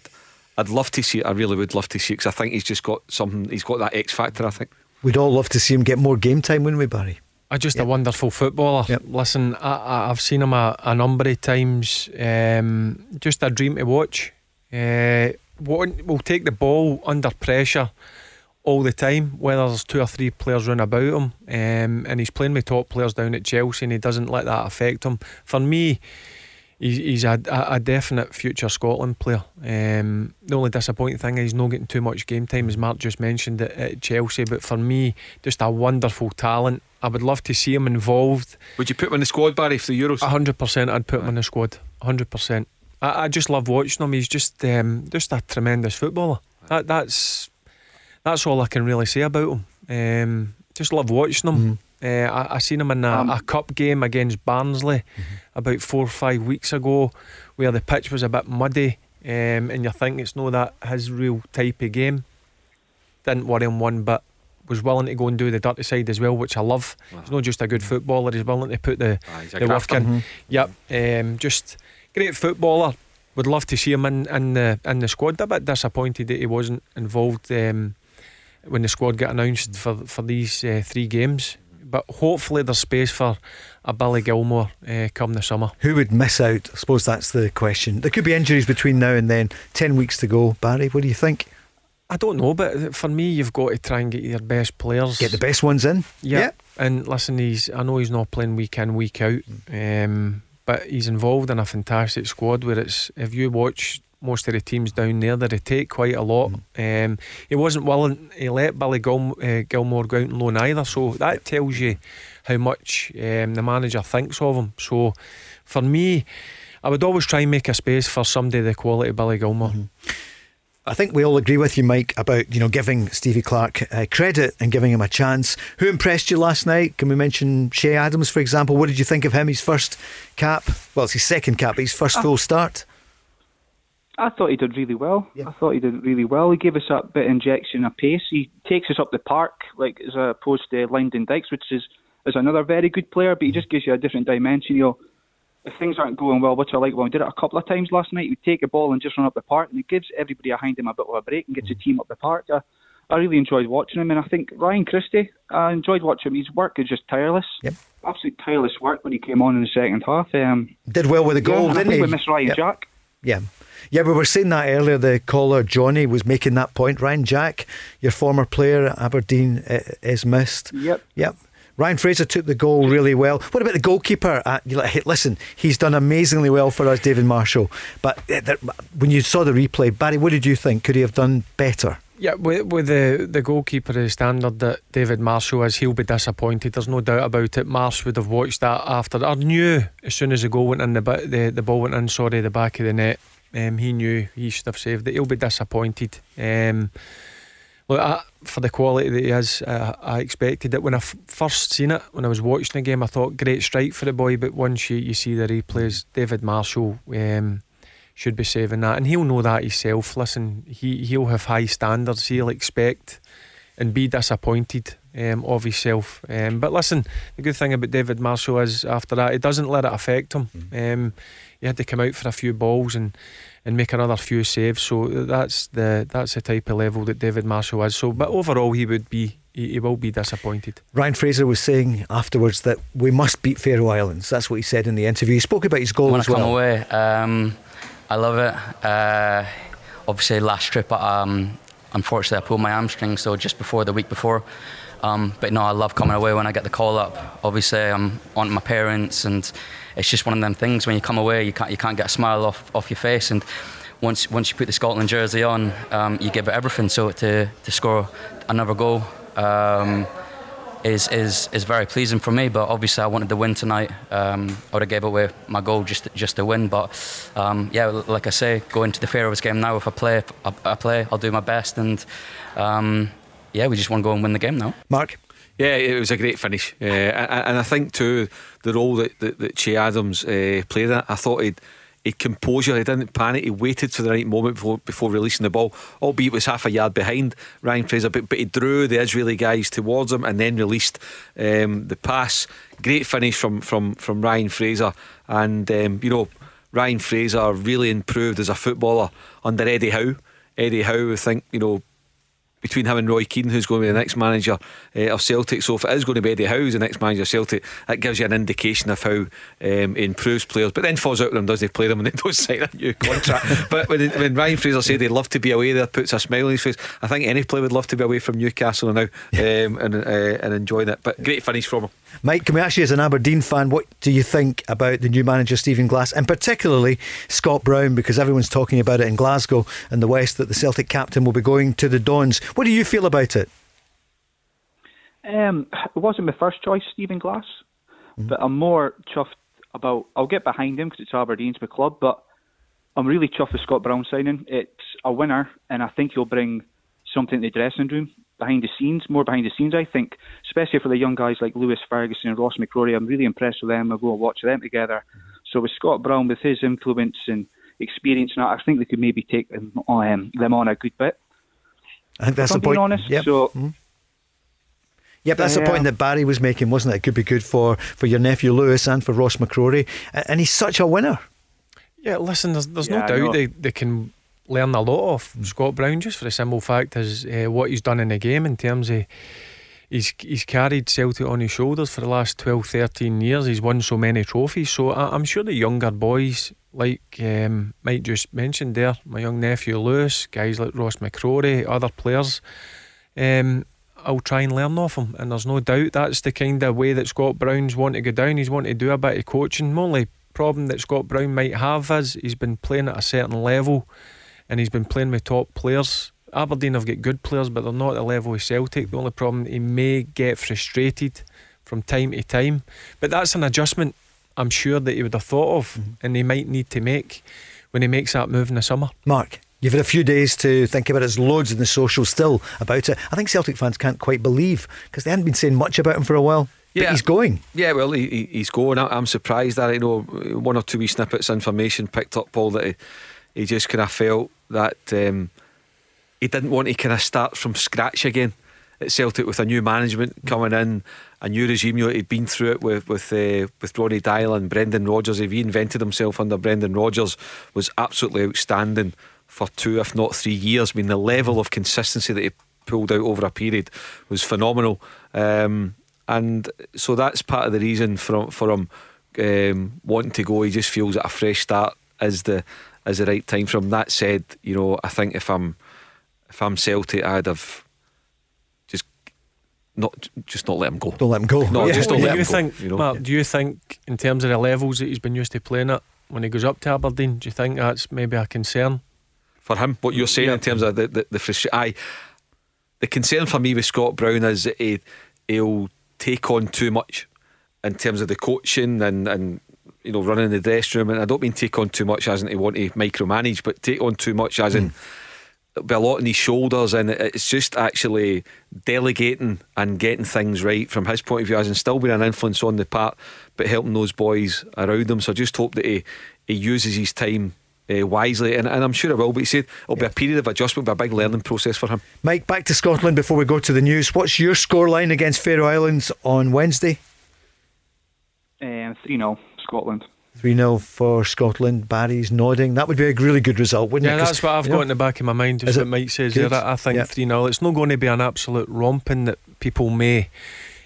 I'd love to see it. I really would love to see it because I think he's just got something. He's got that X factor. I think. We'd all love to see him get more game time, wouldn't we, Barry? I just a wonderful footballer. Yep. Listen, I, I've seen him a, a number of times. Um, just a dream to watch. Uh, will take the ball under pressure all the time, whether there's two or three players run about him. Um, and he's playing with top players down at Chelsea, and he doesn't let that affect him. For me, he's, he's a, a, a definite future Scotland player. Um, the only disappointing thing is he's not getting too much game time, as Mark just mentioned at, at Chelsea. But for me, just a wonderful talent. I would love to see him involved. Would you put him in the squad, Barry, for the Euros? hundred percent, I'd put him in the squad. hundred percent. I, I just love watching him. He's just um, just a tremendous footballer. That, that's that's all I can really say about him. Um, just love watching him. Uh, I, I seen him in a, Um, a cup game against Barnsley about four or five weeks ago, where the pitch was a bit muddy, um, and you think it's no that his real type of game. Didn't worry him one bit. Was willing to go and do the dirty side as well, which I love. He's not just a good footballer; he's willing to put the Ah, the work grafter. in. Yep, um, just great footballer. Would love to see him in, in the in the squad. A bit disappointed that he wasn't involved um, when the squad got announced for for these uh, three games. But hopefully there's space for a Billy Gilmour uh, come the summer. Who would miss out? I suppose that's the question. There could be injuries between now and then. Ten weeks to go. Barry, what do you think? I don't know, but for me, you've got to try and get your best players. Get the best ones in. Yeah. And listen, he's I know he's not playing week in, week out. Um, but he's involved in a fantastic squad where it's if you watch most of the teams down there, they take quite a lot. Um, he wasn't willing to let Billy Gil, uh, Gilmour go out on loan either, so that tells you how much um, the manager thinks of him. So for me, I would always try and make a space for somebody the quality of Billy Gilmour. I think we all agree with you, Mike, about you know giving Stevie Clarke uh, credit and giving him a chance. Who impressed you last night? Can we mention Che Adams, for example? What did you think of him? His first cap, well, it's his second cap, but his first full start. I thought he did really well. Yeah. I thought he did really well. He gave us a bit of injection of pace. He takes us up the park, like as opposed to Lyndon Dykes, which is is another very good player, but he just gives you a different dimension. You know, if things aren't going well, which I like, well, we did it a couple of times last night. We take a ball and just run up the park, and it gives everybody behind him a bit of a break and gets the team up the park. I, I really enjoyed watching him, and I think Ryan Christie, I enjoyed watching him. His work is just tireless. Yep. Absolute tireless work when he came on in the second half. Um, Did well with the goal, yeah, didn't he? we miss Ryan Yep. Jack. Yeah. Yeah, we were saying that earlier. The caller, Johnny, was making that point. Ryan Jack, your former player at Aberdeen, is missed. Yep. Yep. Ryan Fraser took the goal really well. What about the goalkeeper? Uh, listen, he's done amazingly well for us, David Marshall. But uh, when you saw the replay, Barry, what did you think? Could he have done better? Yeah, with, with the, the goalkeeper the standard that David Marshall is, he'll be disappointed. There's no doubt about it. Marsh would have watched that after. I knew as soon as the goal went in, the, the, the ball went in, sorry, the back of the net. Um, he knew he should have saved it. He'll be disappointed. Um, look, I, for the quality that he is, uh, I expected it when I f- first seen it. When I was watching the game, I thought great strike for the boy. But once you, you see the replays, David Marshall um, should be saving that, and he'll know that himself. Listen, he he'll have high standards. He'll expect and be disappointed um, of himself. Um, but listen, the good thing about David Marshall is after that, it doesn't let it affect him. Um, he had to come out for a few balls and, and make another few saves. So that's the that's the type of level that David Marshall is. So, but overall, he would be he, he will be disappointed. Ryan Fraser was saying afterwards that we must beat Faroe Islands. That's what he said in the interview. He spoke about his goal when as I come away, um, I love it. Uh, obviously last trip, um, unfortunately I pulled my hamstring, so just before the week before. Um, but no, I love coming away when I get the call up. Obviously, I'm on my parents, and it's just one of them things. When you come away, you can't you can't get a smile off off your face, and once once you put the Scotland jersey on, um, you give it everything. So to to score another goal. Um, is, is is very pleasing for me. But obviously, I wanted to win tonight. Um, I would have gave away my goal just just to win. But um, yeah, like I say, going to the Faroes game now. If I play, I, I play. I'll do my best, and um, yeah, we just want to go and win the game now. Mark. Yeah, it was a great finish, uh, and, I think too the role that that, that Che Adams uh, played. I thought he'd he composure, he didn't panic, he waited for the right moment before, before releasing the ball, albeit was half a yard behind Ryan Fraser, but, but he drew the Israeli guys towards him and then released um, the pass. Great finish from, from, from Ryan Fraser, and um, you know, Ryan Fraser really improved as a footballer under Eddie Howe. Eddie Howe, I think, you know, between him and Roy Keane, who's going to be the next manager uh, of Celtic. So if it is going to be Eddie Howe's the next manager of Celtic, that gives you an indication of how um, he improves players. But then falls out with them, does he play them and they don't sign a new contract? but when, when Ryan Fraser said they'd love to be away there, puts a smile on his face. I think any player would love to be away from Newcastle now um, and, uh, and enjoying it. But great finish from him. Mike, can we ask you as an Aberdeen fan, what do you think about the new manager Stephen Glass and particularly Scott Brown? Because everyone's talking about it in Glasgow and the West that the Celtic captain will be going to the Dons. What do you feel about it? Um, it wasn't my first choice, Stephen Glass, mm-hmm. but I'm more chuffed about. I'll get behind him because it's Aberdeen's my club, but I'm really chuffed with Scott Brown signing. It's a winner, and I think he'll bring something to the dressing room behind the scenes, more behind the scenes, I think, especially for the young guys like Lewis Ferguson and Ross McCrorie. I'm really impressed with them. I'll go and watch them together. So with Scott Brown, with his influence and experience, and I think they could maybe take them, um, them on a good bit. I think that's the point. honest, yep. so. Mm-hmm. Yep, that's the point that Barry was making, wasn't it? It could be good for, for your nephew Lewis and for Ross McCrorie. And he's such a winner. Yeah, listen, there's, there's yeah, no doubt they, they can learn a lot of Scott Brown just for the simple fact is uh, what he's done in the game in terms of he's he's carried Celtic on his shoulders for the last 12 13 years he's won so many trophies so I, am sure the younger boys like um, Mike just mentioned there my young nephew Lewis guys like Ross McCrorie other players um, I'll try and learn off him and there's no doubt that's the kind of way that Scott Brown's want to go down he's wanting to do a bit of coaching the only problem that Scott Brown might have is he's been playing at a certain level and he's been playing with top players. Aberdeen have got good players, but they're not at the level of Celtic. The only problem he may get frustrated from time to time, but that's an adjustment I'm sure that he would have thought of, mm-hmm. and he might need to make when he makes that move in the summer. Mark. You've had a few days to think about it. There's loads in the social still about it. I think Celtic fans can't quite believe because they hadn't been saying much about him for a while. Yeah, but he's going. Yeah, well, he, he's going. I'm surprised that I know one or two wee snippets of information picked up, Paul, that he, he just kind of felt that um, he didn't want to kind of start from scratch again at Celtic with a new management coming in, a new regime. You know, he'd been through it with with uh, with Ronny Deila and Brendan Rodgers. He reinvented himself under Brendan Rodgers. Was absolutely outstanding for two, if not three years. I mean, the level of consistency that he pulled out over a period was phenomenal. Um, and so that's part of the reason for for him um, wanting to go. He just feels that a fresh start is the is the right time for him. That said, you know, I think if I'm if I'm Celtic, I'd have not just not let him go. Don't let him go. No, yeah. just don't do let you him think, go. You know? Mark, do you think in terms of the levels that he's been used to playing at when he goes up to Aberdeen, do you think that's maybe a concern for him? What you're saying yeah. in terms of the the, the frustration, I the concern for me with Scott Brown is that he, he'll take on too much in terms of the coaching and and you know, running the dressing room. And I don't mean take on too much as in to want to micromanage, but take on too much as in hmm. Be a lot on his shoulders. And it's just actually delegating and getting things right from his point of view, as in still being an influence on the part, but helping those boys around him. So I just hope that he, he uses his time. Uh, wisely, and, and I'm sure it will. But he said it'll yeah. be a period of adjustment, but a big learning process for him. Mike, back to Scotland before we go to the news. What's your scoreline against Faroe Islands on Wednesday? Um, 3 0. Scotland. 3 0 for Scotland. Barry's nodding. That would be a really good result, wouldn't yeah, it? Yeah, that's what I've got know, in the back of my mind, just what Mike says good? there. I think 3 0. It's not going to be an absolute romping that people may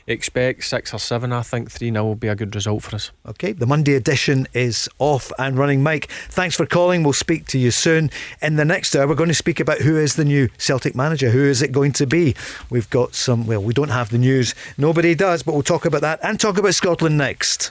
expect six or seven. I think 3 0 will be a good result for us. Okay, the Monday edition is off and running. Mike, thanks for calling. We'll speak to you soon. In the next hour, we're going to speak about who is the new Celtic manager. Who is it going to be? We've got some, well, we don't have the news. Nobody does, but we'll talk about that and talk about Scotland next.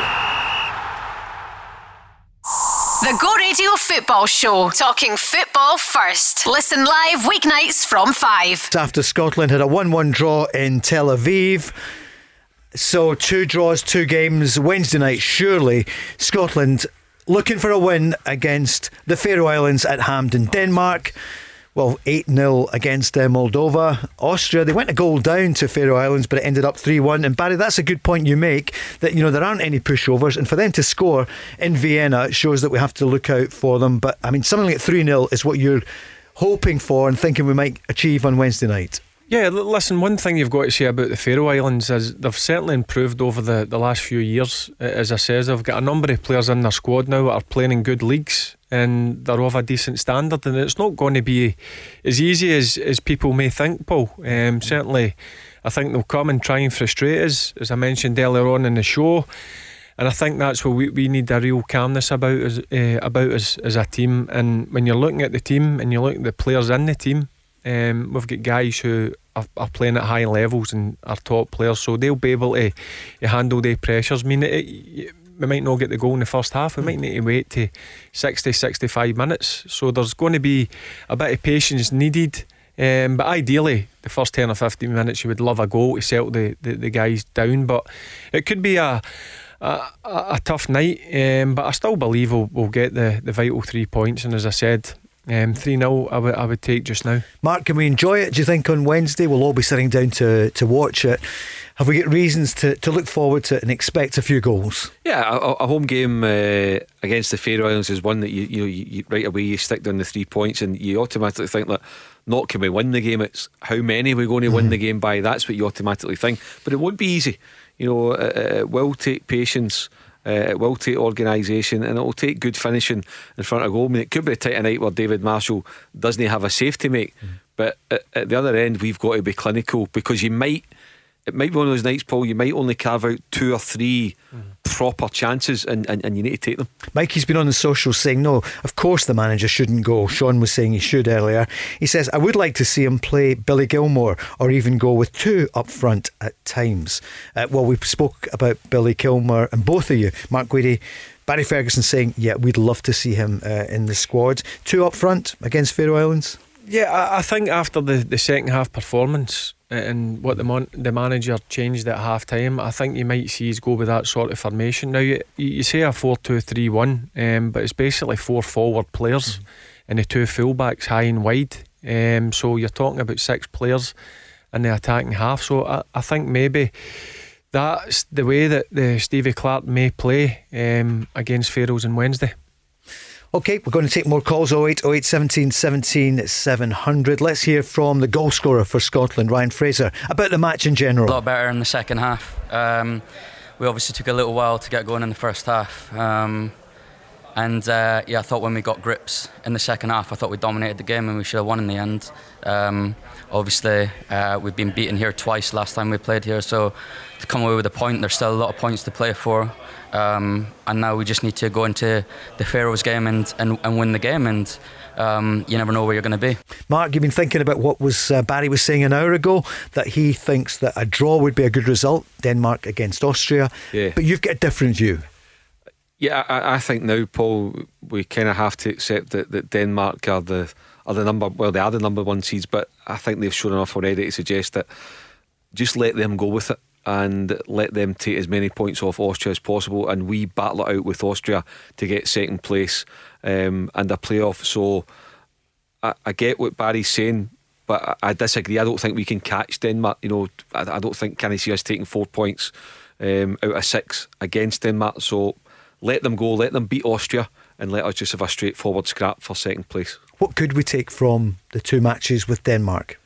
The Go Radio Football Show, talking football first. Listen live weeknights from 5. After Scotland had a 1 1 draw in Tel Aviv. So, two draws, two games Wednesday night. Surely Scotland looking for a win against the Faroe Islands at Hampden, Denmark well, 8 0 against uh, Moldova. Austria, they went a goal down to Faroe Islands, but it ended up 3 1. And Barry, that's a good point you make that, you know, there aren't any pushovers. And for them to score in Vienna shows that we have to look out for them. But, I mean, something like 3 0 is what you're hoping for and thinking we might achieve on Wednesday night. Yeah, listen, one thing you've got to say about the Faroe Islands is they've certainly improved over the, the last few years. As I says, they've got a number of players in their squad now that are playing in good leagues and they're of a decent standard. And it's not going to be as easy as, as people may think, Paul. Um, certainly, I think they'll come and try and frustrate us, as I mentioned earlier on in the show. And I think that's what we, we need a real calmness about as uh, about us as a team. And when you're looking at the team and you look at the players in the team, um, we've got guys who are, are, playing at high levels and are top players, so they'll be able to, to handle the pressures. I mean, it, it, we might not get the goal in the first half. We might need to wait to 60, 65 minutes. So there's going to be a bit of patience needed. Um, but ideally, the first 10 or 15 minutes, you would love a goal to settle the, the, the guys down. But it could be a a, a, tough night. Um, but I still believe we'll, we'll get the, the vital three points. And as I said, um, 3 0, I would, I would take just now. Mark, can we enjoy it? Do you think on Wednesday we'll all be sitting down to, to watch it? Have we got reasons to, to look forward to and expect a few goals? Yeah, a, a home game uh, against the Faroe Islands is one that you, you, you right away you stick down the three points and you automatically think that not can we win the game, it's how many we're going to mm-hmm. win the game by. That's what you automatically think. But it won't be easy. You know, it, it will take patience. Uh, it will take organisation and it will take good finishing in front of goal. I mean, it could be a tight night where David Marshall doesn't have a safety to make, mm. but at, at, the other end, we've got to be clinical because you might it might be one of those nights, Paul. You might only carve out two or three mm. proper chances, and, and, and you need to take them. Mikey's been on the social saying, no, of course the manager shouldn't go. Sean was saying he should earlier. He says, I would like to see him play Billy Gilmour or even go with two up front at times. Uh, well, we spoke about Billy Gilmour and both of you, Mark Guidi. Barry Ferguson saying, yeah, we'd love to see him uh, in the squad. Two up front against Faroe Islands? Yeah, I, I think after the, the second half performance, and what the mon- the manager changed at half time, I think you might see us go with that sort of formation. Now you you say a four two three one, um, but it's basically four forward players mm. and the two fullbacks high and wide. Um, so you're talking about six players in the attacking half. So I, I think maybe that's the way that the Stevie Clarke may play um, against Faroes on Wednesday. Okay, we're going to take more calls 08 08 17 17 700. Let's hear from the goal scorer for Scotland, Ryan Fraser, about the match in general. A lot better in the second half. Um, we obviously took a little while to get going in the first half. Um, and uh, yeah, I thought when we got grips in the second half, I thought we dominated the game and we should have won in the end. Um, obviously, uh, we've been beaten here twice last time we played here, so to come away with a point, there's still a lot of points to play for. Um, and now we just need to go into the Faroes game and, and, and win the game. And um, you never know where you're going to be. Mark, you've been thinking about what was uh, Barry was saying an hour ago that he thinks that a draw would be a good result, Denmark against Austria. Yeah. But you've got a different view. Yeah, I, I think now, Paul, we kind of have to accept that, that Denmark are the are the number well, they are the number one seeds, but I think they've shown enough already to suggest that just let them go with it and let them take as many points off Austria as possible, and we battle it out with Austria to get second place um, and a playoff. So I, I, get what Barry's saying, but I, I disagree. I don't think we can catch Denmark. You know, I, I don't think can I see us taking four points um, out of six against Denmark. So let them go, let them beat Austria, and let us just have a straightforward scrap for second place. What could we take from the two matches with Denmark?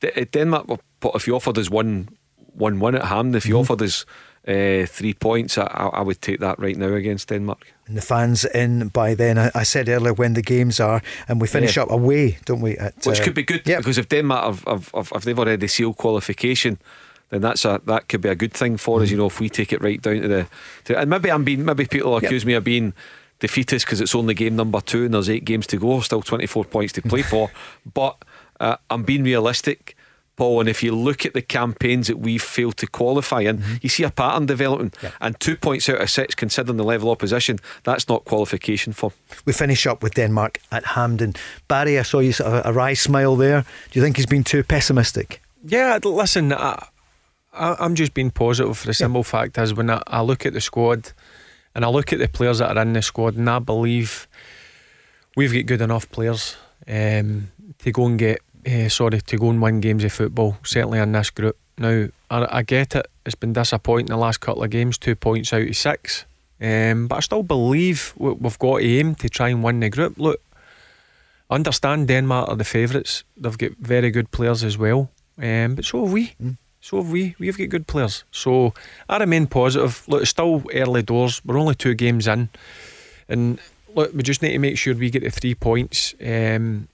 D- uh, Denmark, if you offered us one, one win at hand, if you Mhm. offered us uh, three points, I, I would take that right now against Denmark. And the fans in by then. I, I said earlier when the games are, and we finish Yeah. up away, don't we? At, Which uh, could be good because if Denmark have, have, have, if they've already sealed qualification, then that's a that could be a good thing for us. You know, if we take it right down to the, to, and maybe I'm being maybe people Yep. accuse me of being defeatist because it's only game number two and there's eight games to go, still 24 points to play for. But uh, I'm being realistic. Paul, and if you look at the campaigns that we've failed to qualify in, you see a pattern developing. And two points out of six, considering the level of opposition, that's not qualification for. we finish up with Denmark at Hampden. Barry, I saw you sort of a wry smile there. Do you think he's been too pessimistic? Yeah, d- listen, I, I, I'm just being positive for the simple fact is when I, I look at the squad and I look at the players that are in the squad and I believe we've got good enough players um, to go and get, uh, sorry, to go and win games of football, certainly in this group. Now, I, I get it, it's been disappointing the last couple of games, two points out of six. Um, but I still believe we- we've got to aim to try and win the group. Look, I understand Denmark are the favourites. They've got very good players as well. Um, but so have we. So have we. We've got good players. So I remain positive. Look, it's still early doors. We're only two games in. And look, we just need to make sure we get the three points um,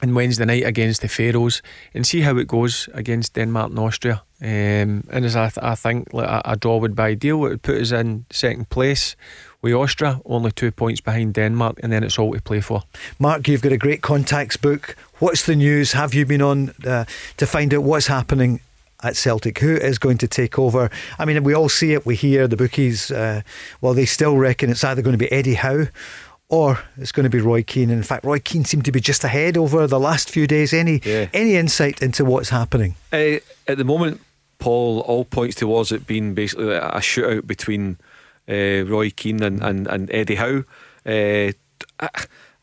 on Wednesday night against the Faroes and see how it goes against Denmark and Austria. Um, and as I, th- I think like, a, a draw would be ideal. It would put us in second place with Austria, only two points behind Denmark, and then it's all to play for. Mark, you've got a great contacts book. What's the news? Have you been on uh, to find out what's happening at Celtic? Who is going to take over? I mean, we all see it, we hear the bookies, uh, well, they still reckon it's either going to be Eddie Howe or it's going to be Roy Keane. And in fact, Roy Keane seemed to be just ahead over the last few days. Any, Yeah. any insight into what's happening? Uh, at the moment, Paul, all points towards it being basically a shootout between uh, Roy Keane and, and, and Eddie Howe. Uh,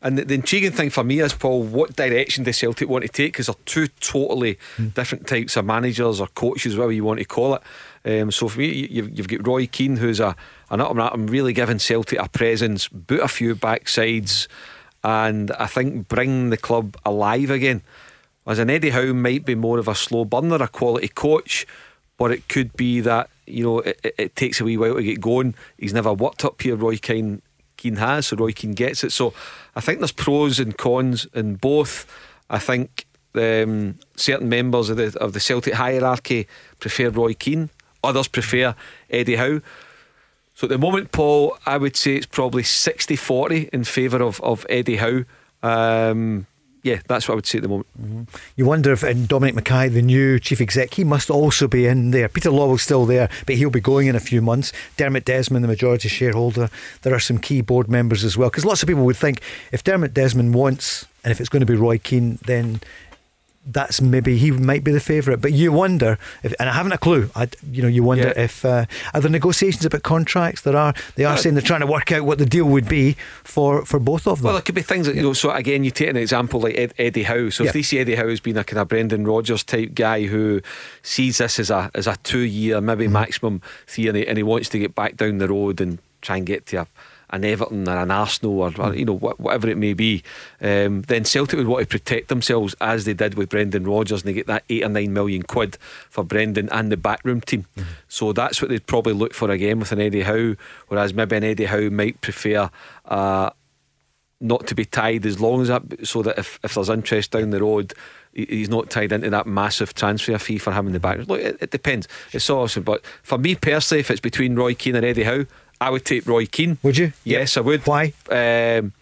and the, the intriguing thing for me is, Paul, what direction does Celtic want to take? Because they're two totally different types of managers or coaches, whatever you want to call it. Um, so for me, you- you've, you've got Roy Keane, who's a an up and really giving Celtic a presence, boot a few backsides, and I think bring the club alive again. As an Eddie Howe might be more of a slow burner, a quality coach, but it could be that you know it, it, it takes a wee while to get going. He's never worked up here. Roy Keane, Keane has, so Roy Keane gets it. So I think there's pros and cons in both. I think um, certain members of the of the Celtic hierarchy prefer Roy Keane. Others prefer Eddie Howe. So at the moment, Paul, I would say it's probably 60 40 in favour of, of Eddie Howe. Um, yeah, that's what I would say at the moment. Mm-hmm. You wonder if and Dominic McKay, the new chief exec, he must also be in there. Peter Law Lawwell's still there, but he'll be going in a few months. Dermot Desmond, the majority shareholder. There are some key board members as well. Because lots of people would think if Dermot Desmond wants, and if it's going to be Roy Keane, then that's maybe he might be the favourite. But you wonder, if, and I haven't a clue. I, you know, you wonder Yeah. if uh, are there negotiations about contracts? There are. They are saying they're trying to work out what the deal would be for for both of them. Well, there could be things that, you know, so again, you take an example like Ed, Eddie Howe. So Yeah. if they see Eddie Howe as being a kind of Brendan Rodgers type guy who sees this as a as a two year, maybe Mm-hmm. maximum three, and he, and he wants to get back down the road and try and get to a, an Everton or an Arsenal or, or you know wha- whatever it may be, um, then Celtic would want to protect themselves as they did with Brendan Rodgers, and they get that eight or nine million quid for Brendan and the backroom team. So that's what they'd probably look for again with an Eddie Howe, whereas maybe an Eddie Howe might prefer. Uh, not to be tied as long as that, so that if, if there's interest down the road, he's not tied into that massive transfer fee for him in the back. Look, it, it depends. It's awesome, but for me personally, if it's between Roy Keane and Eddie Howe, I would take Roy Keane. Would you? Yes, I would. Why? Um,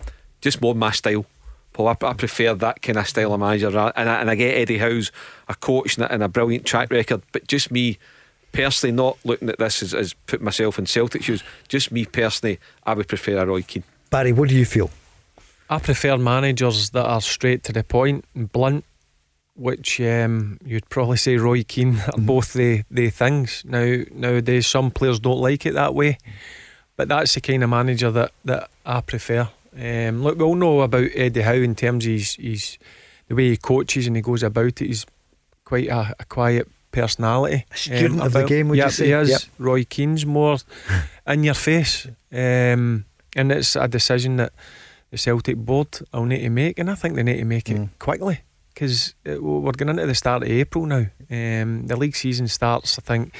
just more my style. Paul, I, I prefer that kind of style of manager, and I, and I get Eddie Howe's a coach and a, and a brilliant track record, but just me. Personally, not looking at this as, as put myself in Celtic shoes. Just me personally, I would prefer a Roy Keane. Barry, what do you feel? I prefer managers that are straight to the point and blunt, which um, you'd probably say Roy Keane are both the, the things. Now nowadays some players don't like it that way, but that's the kind of manager that, that I prefer. Um, look, we all know about Eddie Howe in terms of his, his the way he coaches and he goes about it, he's quite a, a quiet personality. A student of the game, would you Yep, say? He is. Yep. Roy Keane's more in your face. Um, and it's a decision that the Celtic board will need to make, and I think they need to make it Mm. quickly because we're going into the start of April now. Um, the league season starts, I think,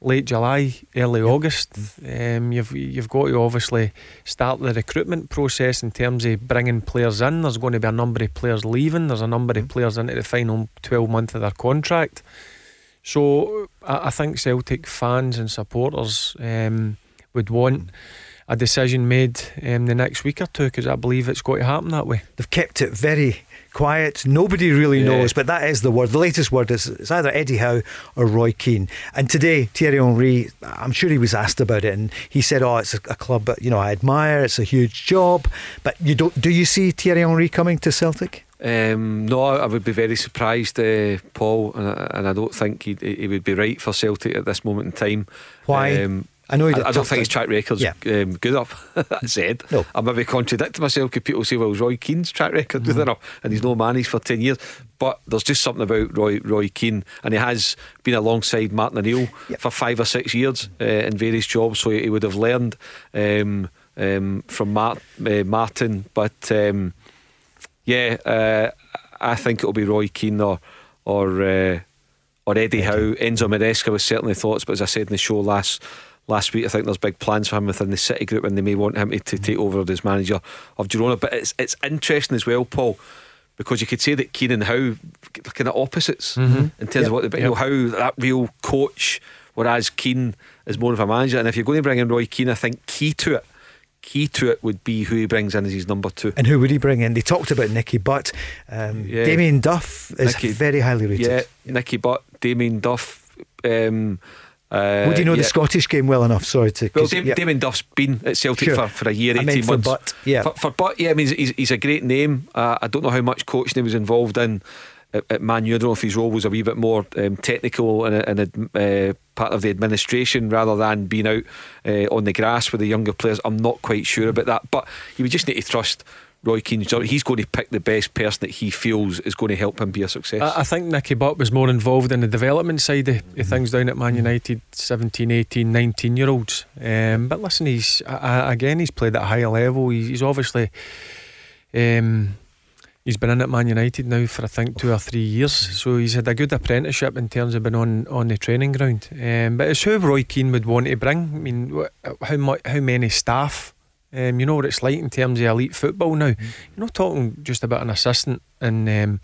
late July, early August. Um, you've you've got to obviously start the recruitment process in terms of bringing players in. There's going to be a number of players leaving. There's a number of players into the final 12 month of their contract. So I, I think Celtic fans and supporters um, would want a decision made um, the next week or two because I believe it's going to happen that way. They've kept it very quiet. Nobody really Yeah. knows, but that is the word. The latest word is it's either Eddie Howe or Roy Keane. And today, Thierry Henry, I'm sure he was asked about it, and he said, "Oh, it's a, a club that you know I admire. It's a huge job." But you don't? Do you see Thierry Henry coming to Celtic? Um, no, I would be very surprised, uh, Paul, and I, and I don't think he he would be right for Celtic at this moment in time. Why? Um, I know he I, I don't think his track record's Yeah. um, good enough. that said, No. I maybe contradict myself because people say, "Well, it's Roy Keane's track record good Mm-hmm. enough?" And he's no managed for ten years. But there's just something about Roy Roy Keane, and he has been alongside Martin O'Neill Yep. for five or six years uh, in various jobs, so he would have learned um, um, from Mart, uh, Martin. But um, yeah, uh, I think it'll be Roy Keane or or uh, or Eddie Howe. Enzo Maresca was certainly thoughts, but as I said in the show last last week, I think there's big plans for him within the City group, and they may want him to, to take over as manager of Girona. But it's it's interesting as well, Paul. Because you could say that Keane and Howe are kind of opposites in terms of what they, but you know, how that real coach, whereas Keane is more of a manager. And if you're going to bring in Roy Keane, I think key to it, key to it would be who he brings in as his number two. And who would he bring in? They talked about Nicky Butt. Um, Yeah. Damien Duff is Nicky- very highly rated. Yeah, Nicky Butt, Damien Duff. Um, uh, Would you know yeah. the Scottish game well enough? Sorry to. Well, 'cause- Dam- yeah. Damien Duff's been at Celtic Sure. for, for a year, I 18 meant for months. Butt, yeah. For, for Butt, yeah, I mean, he's, he's a great name. Uh, I don't know how much coaching he was involved in at, at Man U. I don't know if his role was a wee bit more um, technical and, and uh, part of the administration rather than being out uh, on the grass with the younger players. I'm not quite sure about that. But you would just need to trust Roy Keane. He's going to pick the best person that he feels is going to help him be a success. I, I think Nicky Butt was more involved in the development side of, of things down at Man United, 17, 18, 19 year olds. Um, but listen, he's I, again, he's played at a high level. He's, he's obviously. Um, He's been in at Man United now for I think two or three years, so he's had a good apprenticeship in terms of being on, on the training ground. Um, but it's who Roy Keane would want to bring. I mean, how how many staff? Um, you know what it's like in terms of elite football now. You're not talking just about an assistant and um,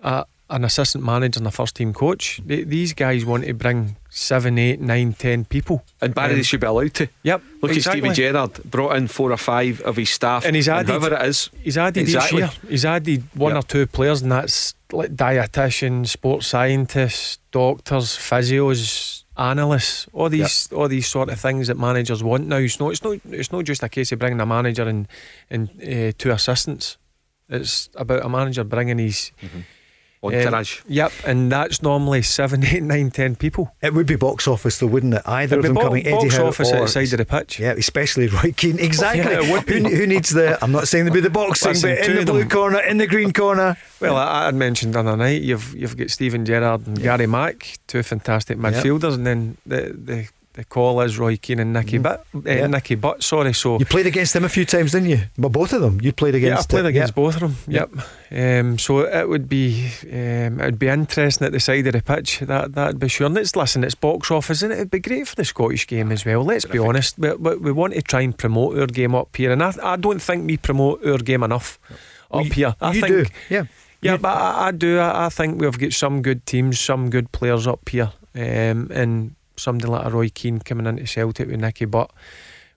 a, an assistant manager and a first team coach. They, these guys want to bring seven, eight, nine, ten people. and Barry Um, they should be allowed to. Yep, Look exactly. at Steven Gerrard, brought in four or five of his staff, And he's added- whoever it is. He's added Exactly. each year. He's added one Yeah. or two players, and that's like dietitians, sports scientists, doctors, physios, analysts. All these, all these sort of things that managers want now. It's not, it's not, it's not just a case of bringing a manager and and uh, two assistants. It's about a manager bringing his um, Entourage. Um, yep, and that's normally seven, eight, nine, ten people. It would be box office, though, wouldn't it? Either It'd of them bo- coming Eddie box Howe office or at the side of the pitch. Yeah, especially Roy Keane. Exactly. Yeah, would who, be. who needs the? I'm not saying there'd be the boxing, Listen, but in the blue them- corner, in the green corner. Well, I, I had mentioned the other night you've you've got Steven Gerrard and Gary Mack, two fantastic midfielders, and then the the, the call is Roy Keane and Nicky Butt. Uh, Mm-hmm. Yeah. Nicky Butt, sorry. So You played against them a few times, didn't you? Well, both of them. You played against. yeah, I against. played uh, against yeah. both of them. Yep. Um, so it would be um, it would be interesting at the side of the pitch. That that'd be sure. And it's listen, it's box office, and it'd be great for the Scottish game as well. Let's be honest. We, we, we want to try and promote our game up here, and I, I don't think we promote our game enough up here. I you think do, yeah. Yeah, but I, I do. I, I think we've got some good teams, some good players up here, um, and somebody like a Roy Keane coming into Celtic with Nicky Butt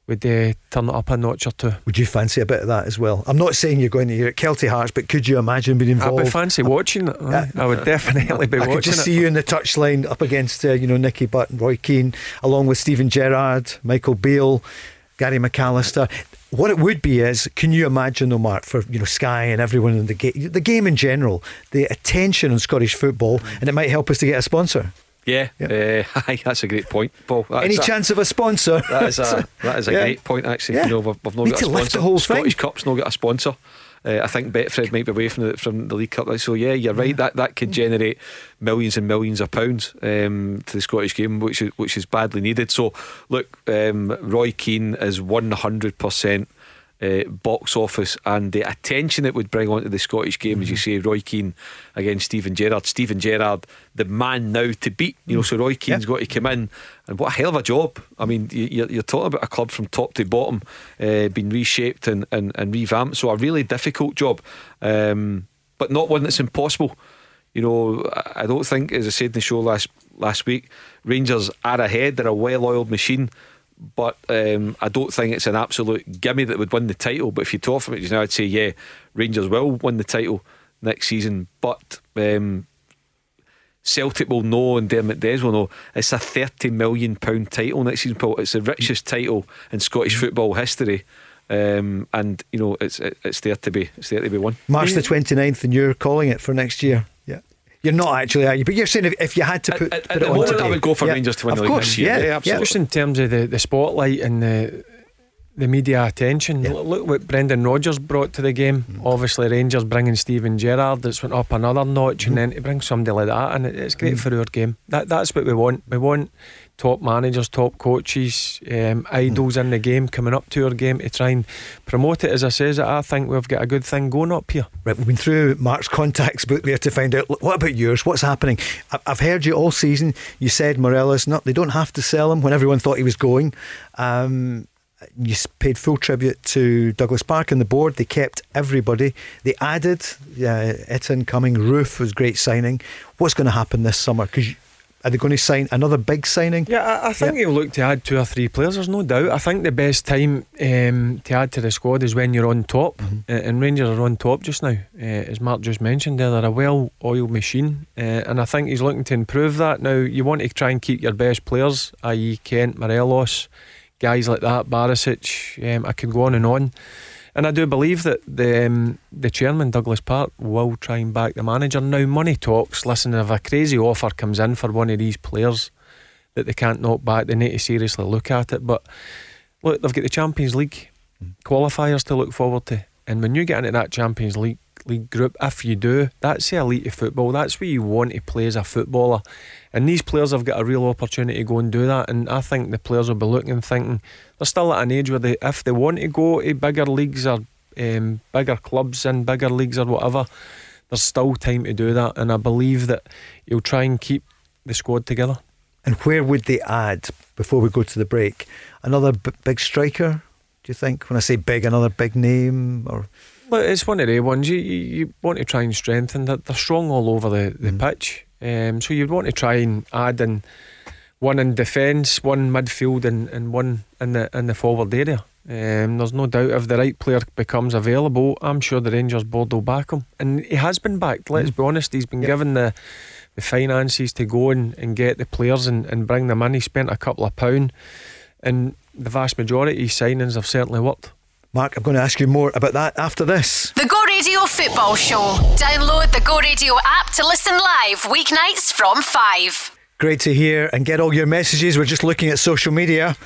would uh, turn it up a notch or two. Would you fancy a bit of that as well? I'm not saying you're going to hear it Kelty Hearts, but could you imagine being involved? I'd be fancy watching it. aye. I would definitely be I watching could just it. see you in the touchline up against, uh, you know, Nicky Butt and Roy Keane, along with Steven Gerrard, Michael Beale, Gary McAllister. What it would be is, can you imagine, though, Mark, for you know Sky and everyone in the game, the game in general, the attention on Scottish football, and it might help us to get a sponsor. Yeah, Uh, that's a great point, Paul. That's Any a- chance of a sponsor? That is a that is a Yeah. great point. Actually, Yeah. you know, we've, we've not Need got a sponsor. the whole Scottish thing. Cup's not got a sponsor. Uh, I think Betfred might be away from the, from the League Cup. So yeah, you're right. That that could generate millions and millions of pounds um, to the Scottish game, which is which is badly needed. So look, um, Roy Keane is one hundred percent uh, box office and the attention it would bring onto the Scottish game, mm-hmm. as you say, Roy Keane against Steven Gerrard. Steven Gerrard, the man now to beat. You know, so Roy Keane's yep. got to come in, and what a hell of a job! I mean, you're, you're talking about a club from top to bottom, uh, being reshaped and, and, and revamped. So a really difficult job, um, but not one that's impossible. You know, I don't think, as I said in the show last last week, Rangers are ahead. They're a well-oiled machine but um, I don't think it's an absolute gimme that would win the title. But if you talk from it just now, I'd say yeah, Rangers will win the title next season. But um, Celtic will know and Dermot Des will know it's a thirty million pound title next season. Paul, it's the richest title in Scottish football history. Um, and you know it's it's there to be it's there to be won. March the 29th and you're calling it for next year. You're not actually, are you? But you're saying if, if you had to put, at, put at it on today, I would go for yeah. Rangers to win of the course, league. Yeah, yeah, absolutely. Just in terms of the, the spotlight and the the media attention. Yeah. Look what Brendan Rodgers brought to the game. Mm. Obviously, Rangers bringing Steven Gerrard that's went up another notch, mm. and then to bring somebody like that, and it's great mm. for our game. That that's what we want. We want top managers, top coaches, um, idols in the game coming up to our game to try and promote it. As I says, I think we've got a good thing going up here. Right, we've been through Mark's contacts book there to find out what about yours? What's happening? I've heard you all season. You said Morelos, not they don't have to sell him when everyone thought he was going. Um, you paid full tribute to Douglas Park and the board. They kept everybody. They added uh, Itten coming. Roofe was great signing. What's going to happen this summer? Because are they going to sign another big signing? Yeah, I, I think will look to add two or three players. There's no doubt. I think the best time um, to add to the squad is when you're on top, mm-hmm. uh, and Rangers are on top just now. Uh, as Mark just mentioned, they're a well-oiled machine, uh, and I think he's looking to improve that. Now you want to try and keep your best players, i.e., Kent, Morelos guys like that, Barisic. Um, I can go on and on. And I do believe that the um, the chairman Douglas Park will try and back the manager. Now money talks. Listen, if a crazy offer comes in for one of these players that they can't knock back, they need to seriously look at it. But look, they've got the Champions League qualifiers to look forward to, and when you get into that Champions League league group, if you do, that's the elite of football. That's where you want to play as a footballer. And these players have got a real opportunity to go and do that. And I think the players will be looking and thinking they're still at an age where they, if they want to go to bigger leagues or um, bigger clubs and bigger leagues or whatever, there's still time to do that. And I believe that he'll try and keep the squad together. And where would they add before we go to the break? Another b- big striker? Do you think? When I say big, another big name or? Well, it's one of the ones you, you, you want to try and strengthen. They're, they're strong all over the, the mm. pitch. Um, so you'd want to try and add in one in defence, one midfield, and, and one in the in the forward area. Um, there's no doubt if the right player becomes available, I'm sure the Rangers board will back him, and he has been backed. Let's mm. be honest, he's been yep. given the the finances to go and, and get the players and, and bring them in. He spent a couple of pound, and the vast majority of signings have certainly worked. Mark, I'm going to ask you more about that after this. The Go Radio Football Show. Download the Go Radio app to listen live weeknights from 5. Great to hear and get all your messages. We're just looking at social media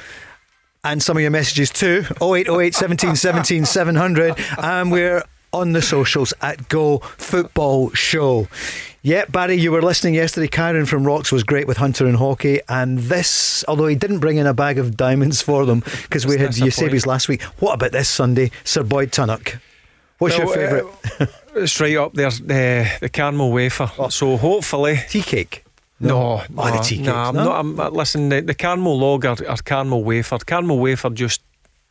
and some of your messages too. 0808 17 17 700. And we're on the socials at Go Football Show. Yeah, Barry, you were listening yesterday. Karen from Rocks was great with Hunter and Hockey, and this, although he didn't bring in a bag of diamonds for them because we had Eusebius last week. What about this Sunday, Sir Boyd Tunnock? What's your uh, favourite? Uh, it's right up there, the the caramel wafer. Oh. So hopefully tea cake. No, no, oh, the tea cake. No, I'm not. I'm, uh, listen, the, the caramel log or, or caramel wafer. Caramel wafer just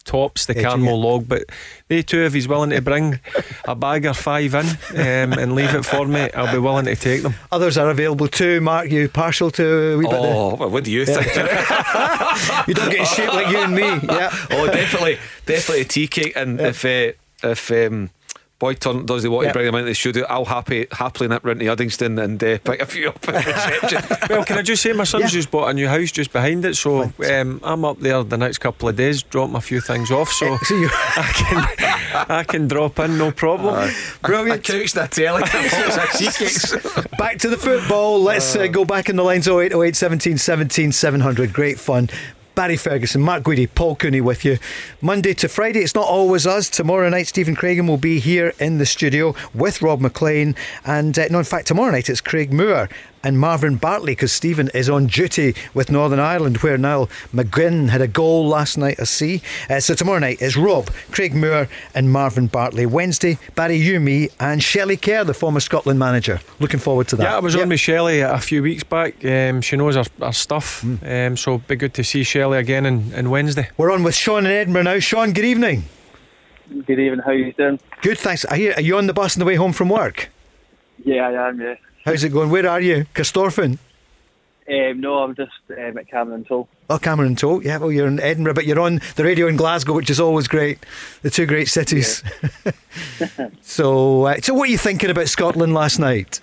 tops the caramel log, but they too, if he's willing to bring a bag or five in um, and leave it for me, I'll be willing to take them. Others are available too. Mark, you partial to a wee bit? Oh, well, what do you yeah. think? you don't get shaped like you and me. Yeah. Oh, definitely, definitely a tea cake, and yeah. if uh, if um, Boy turn does he want yep. to bring them into the studio? I'll happy happily nip round to Uddingston and uh, pick a few up at reception. well, can I just say my son's yeah. just bought a new house just behind it, so um, I'm up there the next couple of days, dropping a few things off, so I can I can drop in no problem. Uh, Brilliant. A, a couch, the telly, Back to the football. Let's uh, go back in the lines 0808 17 17 700. Great fun. Barry Ferguson, Mark Guidi, Paul Cooney with you. Monday to Friday, it's not always us. Tomorrow night, Stephen Craigan will be here in the studio with Rob McLean. And uh, no, in fact, tomorrow night it's Craig Moore and Marvin Bartley because Stephen is on duty with Northern Ireland, where Niall McGinn had a goal last night, I see. Uh, so tomorrow night is Rob, Craig Moore, and Marvin Bartley. Wednesday, Barry, you, me, and Shelley Kerr, the former Scotland manager. Looking forward to that. Yeah, I was yep. on with Shelley a few weeks back. Um, she knows our, our stuff, mm. um, so be good to see Shelley again on, on Wednesday. We're on with Sean in Edinburgh now. Sean, good evening. Good evening. How are you doing? Good, thanks. Are you, are you on the bus on the way home from work? Yeah, I am. Yeah. How's it going? Where are you? Corstorphine? Um, no, I'm just um, at Cameron Toll. Oh, Cameron Toll. Yeah, well, you're in Edinburgh, but you're on the radio in Glasgow, which is always great. The two great cities. Yeah. so, uh, so what are you thinking about Scotland last night?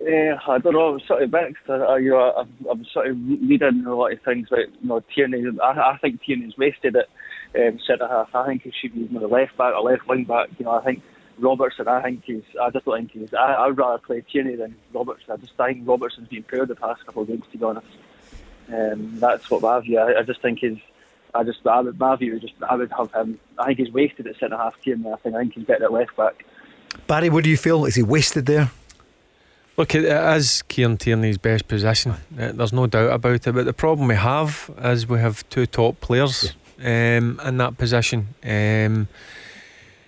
Uh, I don't know. I'm sort of mixed. I, you know, I'm, I'm, sort of reading a lot of things about you know Tierney. I, I think Tierney's wasted it um, centre half. I think he should be know, left back or left wing back. You know, I think Robertson, I think he's. I just don't think he's. I, I'd rather play Tierney than Robertson. I just think Robertson's been poor the past couple of games, to be honest. Um, that's what my view. I, I just think he's. I just. I would, my view is just. I would have him. I think he's wasted at centre half Tierney. I think. I think he's better at left back. Barry, what do you feel? Is he wasted there? Look, it is Kieran Tierney's best position. Uh, there's no doubt about it. But the problem we have is we have two top players yeah. um, in that position. Um,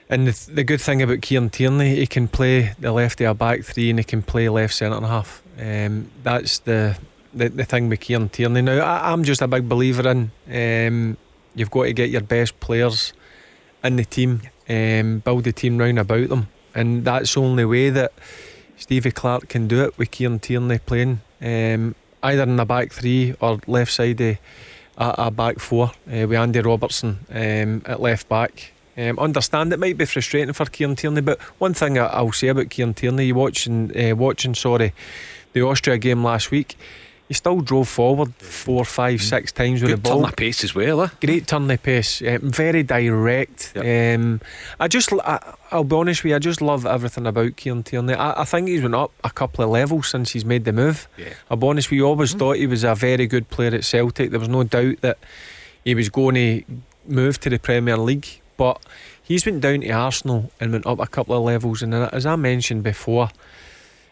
and the, the good thing about Kieran Tierney, he can play the left of a back three and he can play left centre half. Um, that's the, the the thing with Kieran Tierney. Now, I, am just a big believer in um, you've got to get your best players in the team, um, build the team round about them, and that's the only way that Stevie Clarke can do it with Kieran Tierney playing um, either in the back three or left side of a, a back four uh, with Andy Robertson um, at left back. Um, understand it might be frustrating for Kieran Tierney, but one thing I, will say about Kieran Tierney, you watching, uh, watching, sorry, the Austria game last week, he still drove forward four, five, six times with Good the ball. turn of pace as well. Eh? Great turn of pace, um, very direct. Yep. Um, I just, I, will be honest with you, I just love everything about Kieran Tierney. I, I, think he's went up a couple of levels since he's made the move. Yeah. I'll be honest with you, always mm. thought he was a very good player at Celtic. There was no doubt that he was going to move to the Premier League, but he's went down to Arsenal and went up a couple of levels. And as I mentioned before,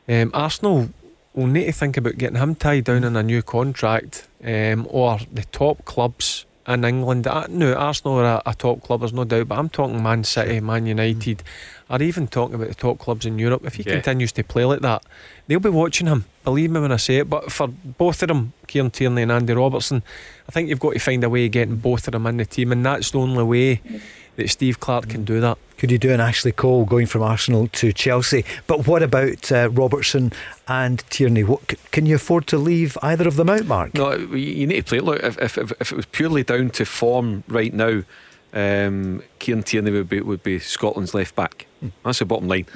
um, Arsenal will need to think about getting him tied down in a new contract, um, or the top clubs in England. Uh, no, Arsenal are a, a, top club, there's no doubt, but I'm talking Man City, Man United, or even talking about the top clubs in Europe. If he yeah. continues to play like that, they'll be watching him. Believe me when I say it. But for both of them, Kieran Tierney and Andy Robertson, I think you've got to find a way of getting both of them in the team, and that's the only way that Steve Clarke can do that. Could you do an Ashley Cole going from Arsenal to Chelsea? But what about uh, Robertson and Tierney? What, can you afford to leave either of them out, Mark? No, you need to play. Look, if, if, if it was purely down to form right now, um, Kieran Tierney would be, would be Scotland's left back. Hmm. That's the bottom line.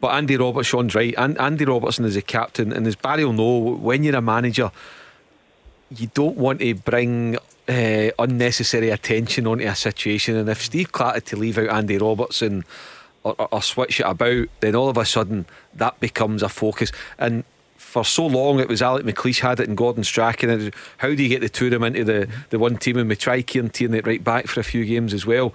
But Andy Robertson, Sean's right. And Andy Robertson is a captain, and as Barry will know, when you're a manager, you don't want to bring uh, unnecessary attention onto a situation. And if Steve Clarke had to leave out Andy Robertson or, or, or, switch it about, then all of a sudden that becomes a focus. And for so long it was Alec McLeish had it and Gordon Strachan. And how do you get the two of them into the, the one team? And we try Kieran Tierney right back for a few games as well.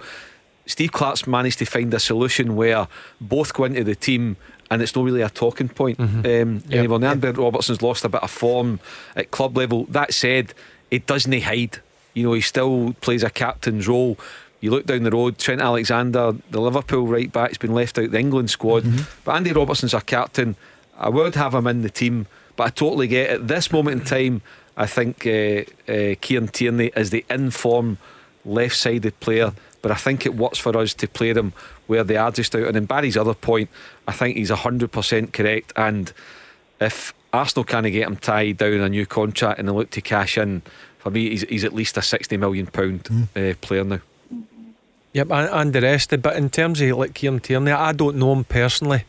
Steve Clarke's managed to find a solution where both go into the team and it's not really a talking point mm-hmm. um, yep. anymore. Yep. Robertson's lost a bit of form at club level. That said, it doesn't hide you know, he still plays a captain's role. You look down the road, Trent Alexander, the Liverpool right back's been left out the England squad. Mm-hmm. But Andy Robertson's a captain. I would have him in the team, but I totally get it. At this moment in time, I think uh, uh, Kieran Tierney is the informed left sided player. But I think it works for us to play them where they are just out. And in Barry's other point, I think he's 100% correct. And if Arsenal can't get him tied down a new contract and they look to cash in, for me, he's, he's at least a sixty million pound mm. uh, player now. Yep, and, and the rest. Of but in terms of like Kieran Tierney, I don't know him personally.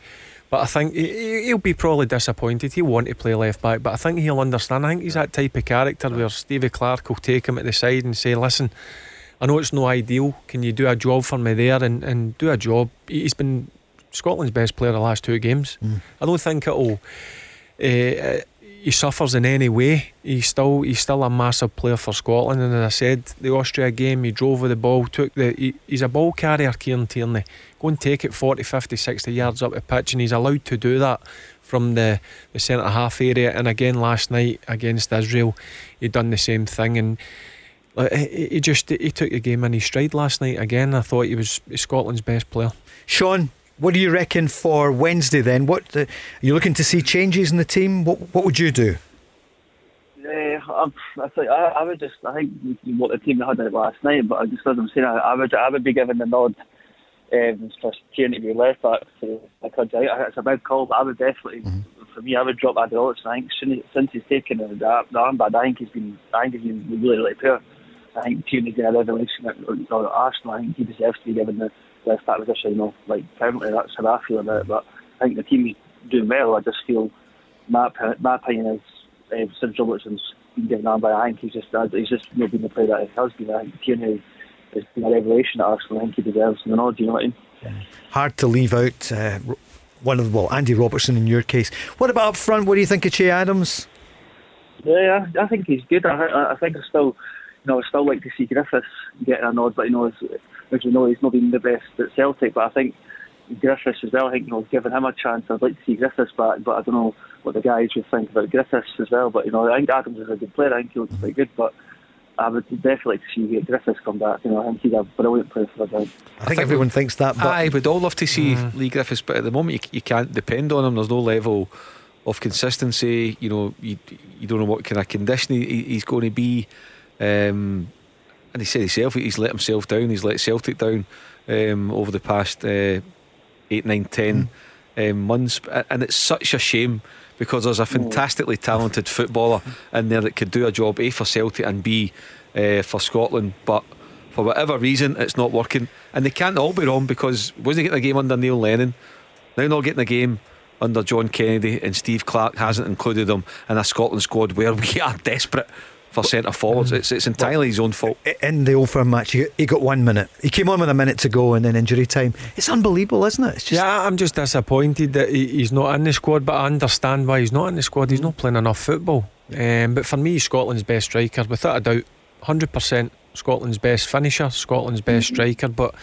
But I think he'll be probably disappointed. He'll want to play left back, but I think he'll understand. I think he's that type of character where Stevie Clarke will take him at the side and say, "Listen, I know it's no ideal. Can you do a job for me there and, and do a job?" He's been Scotland's best player the last two games. Mm. I don't think it'll. Uh, he suffers in any way. He's still he's still a massive player for Scotland. And as I said, the Austria game, he drove with the ball, took the. He, he's a ball carrier, Kieran Tierney. Go and take it 40, 50, 60 yards up the pitch, and he's allowed to do that from the, the centre half area. And again, last night against Israel, he done the same thing. And he just he took the game in his stride last night again. I thought he was Scotland's best player. Sean, what do you reckon for Wednesday then? What uh, are you looking to see changes in the team? What what would you do? Yeah, I, I, think, I, I would just I think what the team had it last night, but I just as I'm saying, I, I would I would be giving the nod um, for Tierney to be left back for the country. It's a big call, but I would definitely, mm-hmm. for me, I would drop Andy I think since he's taken the, the, the armband, I think he's been, I think he's been really, really poor. I think Tierney's a revelation at Arsenal. I think he deserves to be given the left back position, you know, like permanently. That's how I feel about it. But I think the team is doing well. I just feel my my opinion is uh, since Robertson's been given on by I think he's just he's just not been the player that he has been. I think Tierney has been a revelation at Arsenal. I think he deserves the nod. Do you know what I mean? Yeah. Hard to leave out uh, one of the well Andy Robertson in your case. What about up front? What do you think of Che Adams? Yeah, I think he's good. I, I think I still, know, I still like to see Griffiths getting a nod, but you know, as, as you know, he's not been the best at Celtic. But I think Griffiths as well. I think you know, giving him a chance. I'd like to see Griffiths back, but I don't know what the guys would think about Griffiths as well. But you know, I think Adams is a good player. I think he looks quite good, but. I would definitely like to see Griffiths come back. You know, I think he's a brilliant player for the I, I think, everyone thinks that. But I would all love to see mm. Leigh Griffiths, but at the moment you, you can't depend on him. There's no level of consistency. You know, you, you don't know what kind of condition he, he's going to be. Um, and he said himself, he's let himself down. He's let Celtic down um, over the past uh, eight, nine, ten mm. um, months, and it's such a shame because there's a fantastically talented footballer in there that could do a job A for Celtic and B uh, for Scotland, but for whatever reason it's not working, and they can't all be wrong because wasn't getting a game under Neil Lennon, now they're not getting a game under John Kennedy, and Steve Clarke hasn't included them in a Scotland squad where we are desperate for centre forwards. It's, it's entirely his own fault. In the Old Firm match, he, he got one minute. He came on with a minute to go and then injury time. It's unbelievable, isn't it? Just yeah, I'm just disappointed that he's not in the squad, but I understand why he's not in the squad. He's not playing enough football. Um, but for me, Scotland's best striker, without a doubt, 100% Scotland's best finisher, Scotland's best mm-hmm. striker. But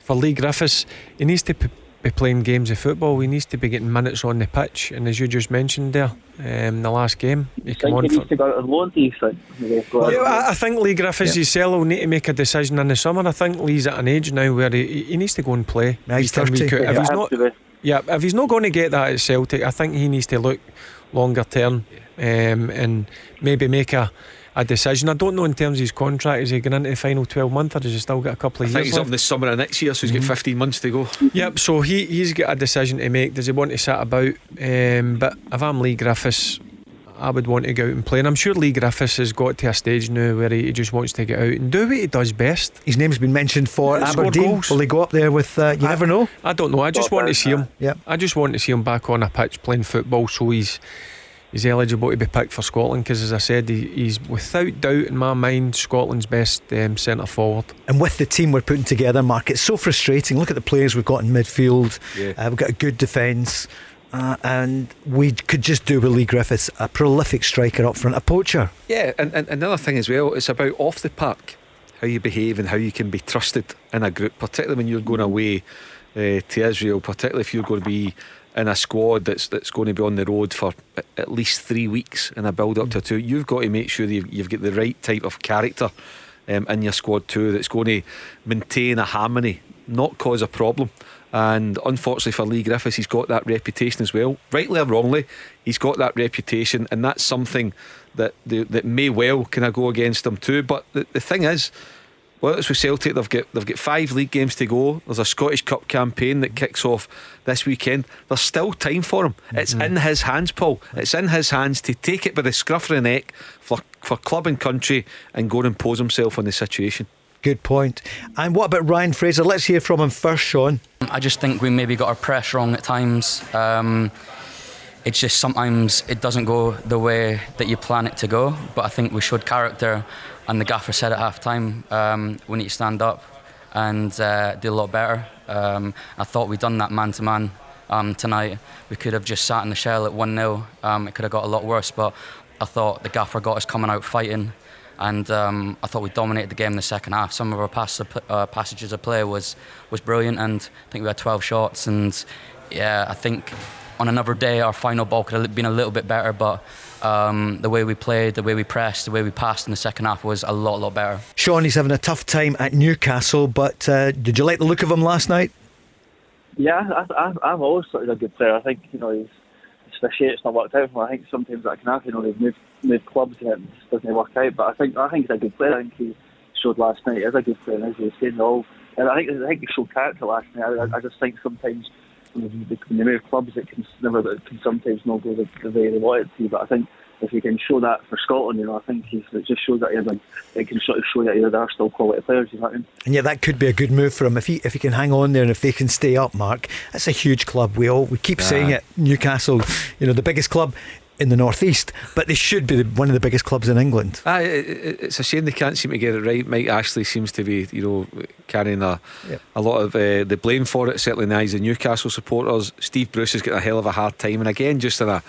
for Leigh Griffiths, he needs to p- be playing games of football. He needs to be getting minutes on the pitch. And as you just mentioned there, um, the last game, he came on. He needs to go on loan, do you think? Yeah, I, I think Leigh Griffiths, yeah. will need to make a decision in the summer. I think Leigh's at an age now where he, he needs to go and play. Yeah, he's 30. Yeah, if he's not, yeah, if he's not going to get that at Celtic, I think he needs to look longer term um, and maybe make a a decision. I don't know in terms of his contract. Is he going into the final 12 months or does he still got a couple of years? I years? he's left? up this summer of next year, so he's mm-hmm. got 15 months to go. Yep, so he, he's got a decision to make. Does he want to sit about? Um, but if I'm Leigh Griffiths, I would want to go out and play. And I'm sure Leigh Griffiths has got to a stage now where he, just wants to get out and do what he does best. His name's been mentioned for yeah, Aberdeen. Will he go up there with? Uh, you I, never know. I don't know. I just want to see him. Yeah. I just want to see him back on a pitch playing football. So he's he's eligible to be picked for Scotland because, as I said, he, he's without doubt in my mind Scotland's best um, centre forward. And with the team we're putting together, Mark, it's so frustrating. Look at the players we've got in midfield. Yeah. Uh, we've got a good defence. Uh, and we could just do with Leigh Griffiths, a prolific striker up front, a poacher. Yeah, and, and another thing as well, it's about off the park, how you behave and how you can be trusted in a group, particularly when you're going away uh, to Israel, particularly if you're going to be in a squad that's that's going to be on the road for at least three weeks in a build up mm. to two, you've got to make sure you've, you've got the right type of character um, in your squad too that's going to maintain a harmony, not cause a problem. And unfortunately for Leigh Griffiths, he's got that reputation as well. Rightly or wrongly, he's got that reputation, and that's something that that may well kind of go against him too. But the, the thing is, well, it's with Celtic. They've got they've got five league games to go. There's a Scottish Cup campaign that kicks off this weekend. There's still time for him. Mm-hmm. It's in his hands, Paul. It's in his hands to take it by the scruff of the neck for for club and country and go and impose himself on the situation. Good point. And what about Ryan Fraser? Let's hear from him first, Sean. I just think we maybe got our press wrong at times. Um, it's just sometimes it doesn't go the way that you plan it to go. But I think we showed character and the gaffer said at half time, um, we need to stand up and uh, do a lot better. Um, I thought we'd done that man to man tonight. We could have just sat in the shell at 1 0. Um, it could have got a lot worse, but I thought the gaffer got us coming out fighting. And um, I thought we dominated the game in the second half. Some of our pass, uh, passages of play was was brilliant, and I think we had 12 shots. And yeah, I think on another day our final ball could have been a little bit better, but um, the way we played, the way we pressed, the way we passed in the second half was a lot, lot better. Sean, he's having a tough time at Newcastle, but uh, did you like the look of him last night? Yeah, I, I, I've always thought he's a good player. I think you know he's especially it's not worked out for him. I think sometimes that can happen. You know, they've moved, moved clubs and it just doesn't work out. But I think I think he's a good player. I think he showed last night. He's a good player, as you were saying. All, and I think I think he showed character last night. I, I just think sometimes when they move clubs, it can never it can sometimes not go the, the way they want it to. But I think if he can show that for Scotland, you know, I think he's, it just shows that he's like, it can sort of show that there are still quality players. You know I mean? And yeah, that could be a good move for him if he if he can hang on there and if they can stay up. Mark, that's a huge club. We all we keep yeah. saying it. Newcastle, you know, the biggest club in the northeast, but they should be one of the biggest clubs in England. Ah, it, it's a shame they can't seem to get it right. Mike Ashley seems to be, you know, carrying a yep. a lot of uh, the blame for it. Certainly in the eyes of Newcastle supporters. Steve Bruce has got a hell of a hard time, and again, just in a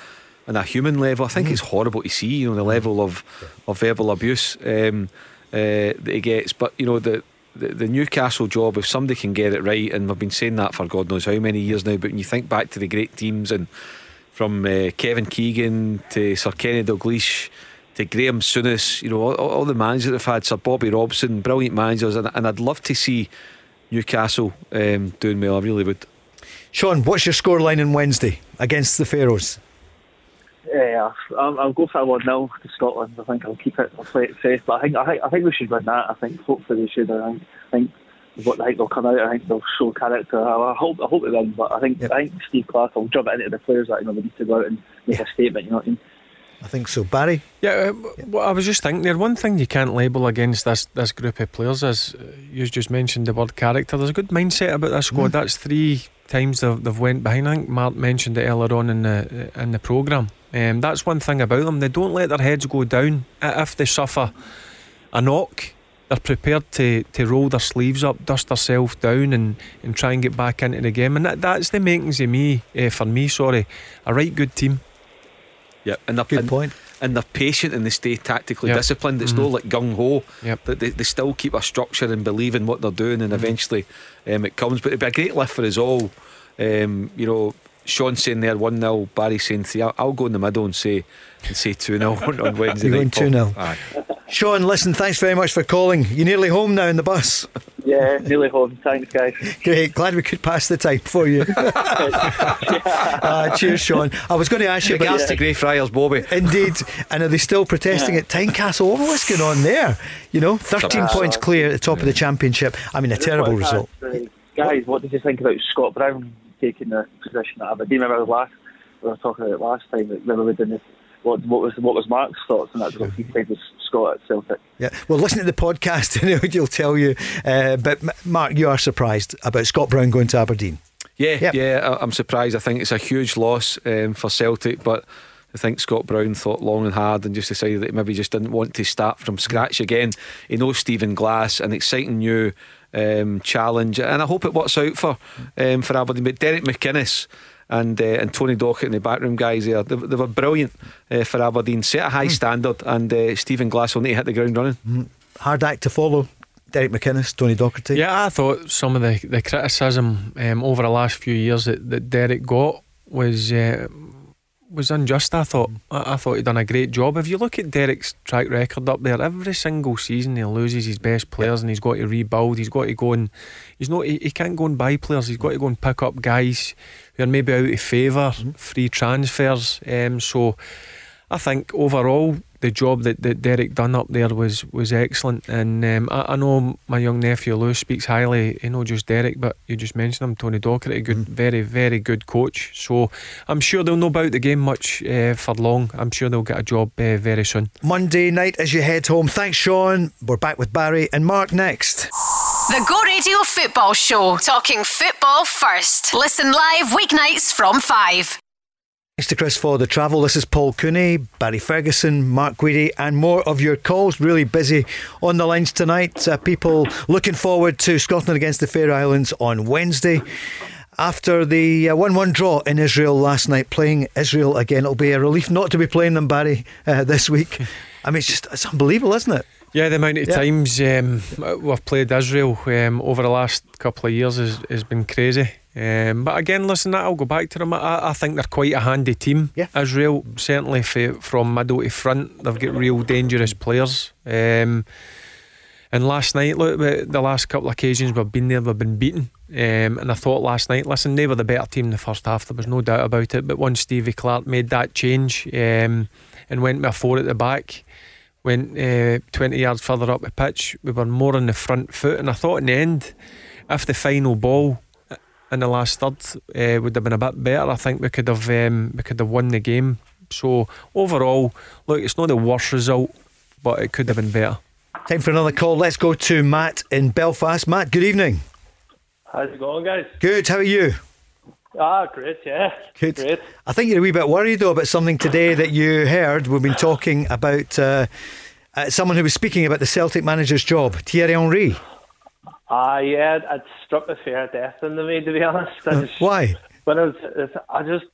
on a human level, I think mm. it's horrible to see. You know the level of of verbal abuse um, uh, that he gets. But you know the, the, the Newcastle job, if somebody can get it right, and we've been saying that for God knows how many years now. But when you think back to the great teams and from uh, Kevin Keegan to Sir Kenny Dalglish to Graham Souness, you know all, all, the managers they've had, Sir Bobby Robson, brilliant managers, and, and I'd love to see Newcastle um, doing well. I really would. Sean, what's your scoreline on Wednesday against the Faroes? Yeah, I'll, I'll go for a one 0 to Scotland. I think I'll keep it. I'll play it safe, but I think I think I think we should win that. I think hopefully we should. I think, I think what I think they'll come out. I think they'll show character. I, hope I hope they win, but I think yep. I think Steve Clarke will jump into the players that you know they need to go out and make a statement. You know what I mean? I think so, Barry. Yeah, uh, well, I was just thinking there. One thing you can't label against this this group of players is uh, you just mentioned the word character. There's a good mindset about this squad. Mm. That's three times they've, they've went behind. I think Mark mentioned it earlier on in the in the program. Um, that's one thing about them. They don't let their heads go down. If they suffer a knock, they're prepared to, to roll their sleeves up, dust themselves down, and, and try and get back into the game. And that, that's the makings of me, uh, for me, sorry, a right good team. Yeah, and they're, good and, point. And they're patient and they stay tactically yep. disciplined. It's mm-hmm. not like gung ho. Yep. That they, they still keep a structure and believe in what they're doing, and mm-hmm. eventually um, it comes. But it'd be a great lift for us all. Um, you know, Sean saying there 1 0, Barry saying 3. I'll, I'll, go in the middle and say and say 2 0 on, on Wednesday You're going 2 0. Sean, listen, thanks very much for calling. You're nearly home now in the bus. Yeah, nearly home. Thanks, guys. Great. Glad we could pass the time for you. uh, cheers, Sean. I was going to ask you about. the to Greyfriars, Bobby. Indeed. And are they still protesting yeah. at Tynecastle? Oh, what's going on there? You know, 13 uh, points clear at the top yeah. of the championship. I mean, a terrible result. guys, what did you think about Scott Brown? taking the position at Aberdeen. Remember last we were talking about last time. Remember we did this. What, what was what was Mark's thoughts on that? Because he played with Scott at Celtic. Yeah, well, listen to the podcast and he'll tell you. Uh, but Mark, you are surprised about Scott Brown going to Aberdeen. Yeah, yep. yeah, I'm surprised. I think it's a huge loss um, for Celtic, but I think Scott Brown thought long and hard and just decided that he maybe just didn't want to start from scratch again. He knows Stephen Glass, an exciting new um, challenge, and I hope it works out for um, for Aberdeen. But Derek McInnes and uh, and Tony Docherty and the backroom guys there, they, they were brilliant uh, for Aberdeen. Set a high mm. standard, and uh, Stephen Glass will need to hit the ground running. Mm. Hard act to follow. Derek McInnes, Tony Docherty. Yeah, I thought some of the, the criticism um, over the last few years that, that Derek got was uh, was unjust. I thought. I, I thought he'd done a great job. If you look at Derek's track record up there, every single season he loses his best players, and he's got to rebuild. He's got to go and he's not. He, he can't go and buy players. He's got to go and pick up guys who are maybe out of favour, mm-hmm. free transfers. Um, so I think overall the job that, that Derek done up there was was excellent. And um, I, I, know my young nephew Lewis speaks highly, you know, just Derek, but you just mentioned him, Tony Docherty, a good, mm. very, very good coach. So I'm sure they'll know about the game much uh, for long. I'm sure they'll get a job uh, very soon. Monday night as you head home. Thanks, Sean. We're back with Barry and Mark next. The Go Radio Football Show, talking football first. Listen live weeknights from 5. Thanks to Chris for the travel. This is Paul Cooney, Barry Ferguson, Mark Guidi, and more of your calls. Really busy on the lines tonight. Uh, people looking forward to Scotland against the Faroe Islands on Wednesday. After the 1 uh, 1 draw in Israel last night, playing Israel again, it'll be a relief not to be playing them, Barry, uh, this week. I mean, it's just it's unbelievable, isn't it? Yeah, the amount of Yeah. times um, we've played Israel um, over the last couple of years has, has been crazy. Um, but again, listen, I'll go back to them. I, I think they're quite a handy team. Yeah. Israel, certainly fa from middle to front, they've got real dangerous players. Um, and last night, look, the last couple of occasions we've been there, we've been beaten. Um, and I thought last night, listen, they were the better team in the first half. There was no doubt about it. But once Stevie Clarke made that change um, and went with four at the back, went uh, 20 yards further up the pitch, we were more on the front foot. And I thought in the end, if the final ball in the last third uh, would have been a bit better, I think we could have um, we could have won the game. So overall, look, it's not the worst result, but it could have been better. Time for another call. Let's go to Matt in Belfast. Matt, good evening. How's it going, guys? Good. How are you? Ah, great, yeah. Good. Great. I think you're a wee bit worried though about something today that you heard. We've been talking about uh, uh, someone who was speaking about the Celtic manager's job, Thierry Henry. Ah, yeah, it struck a fair death into me, to be honest. I just, Why? when it was, it's, I just,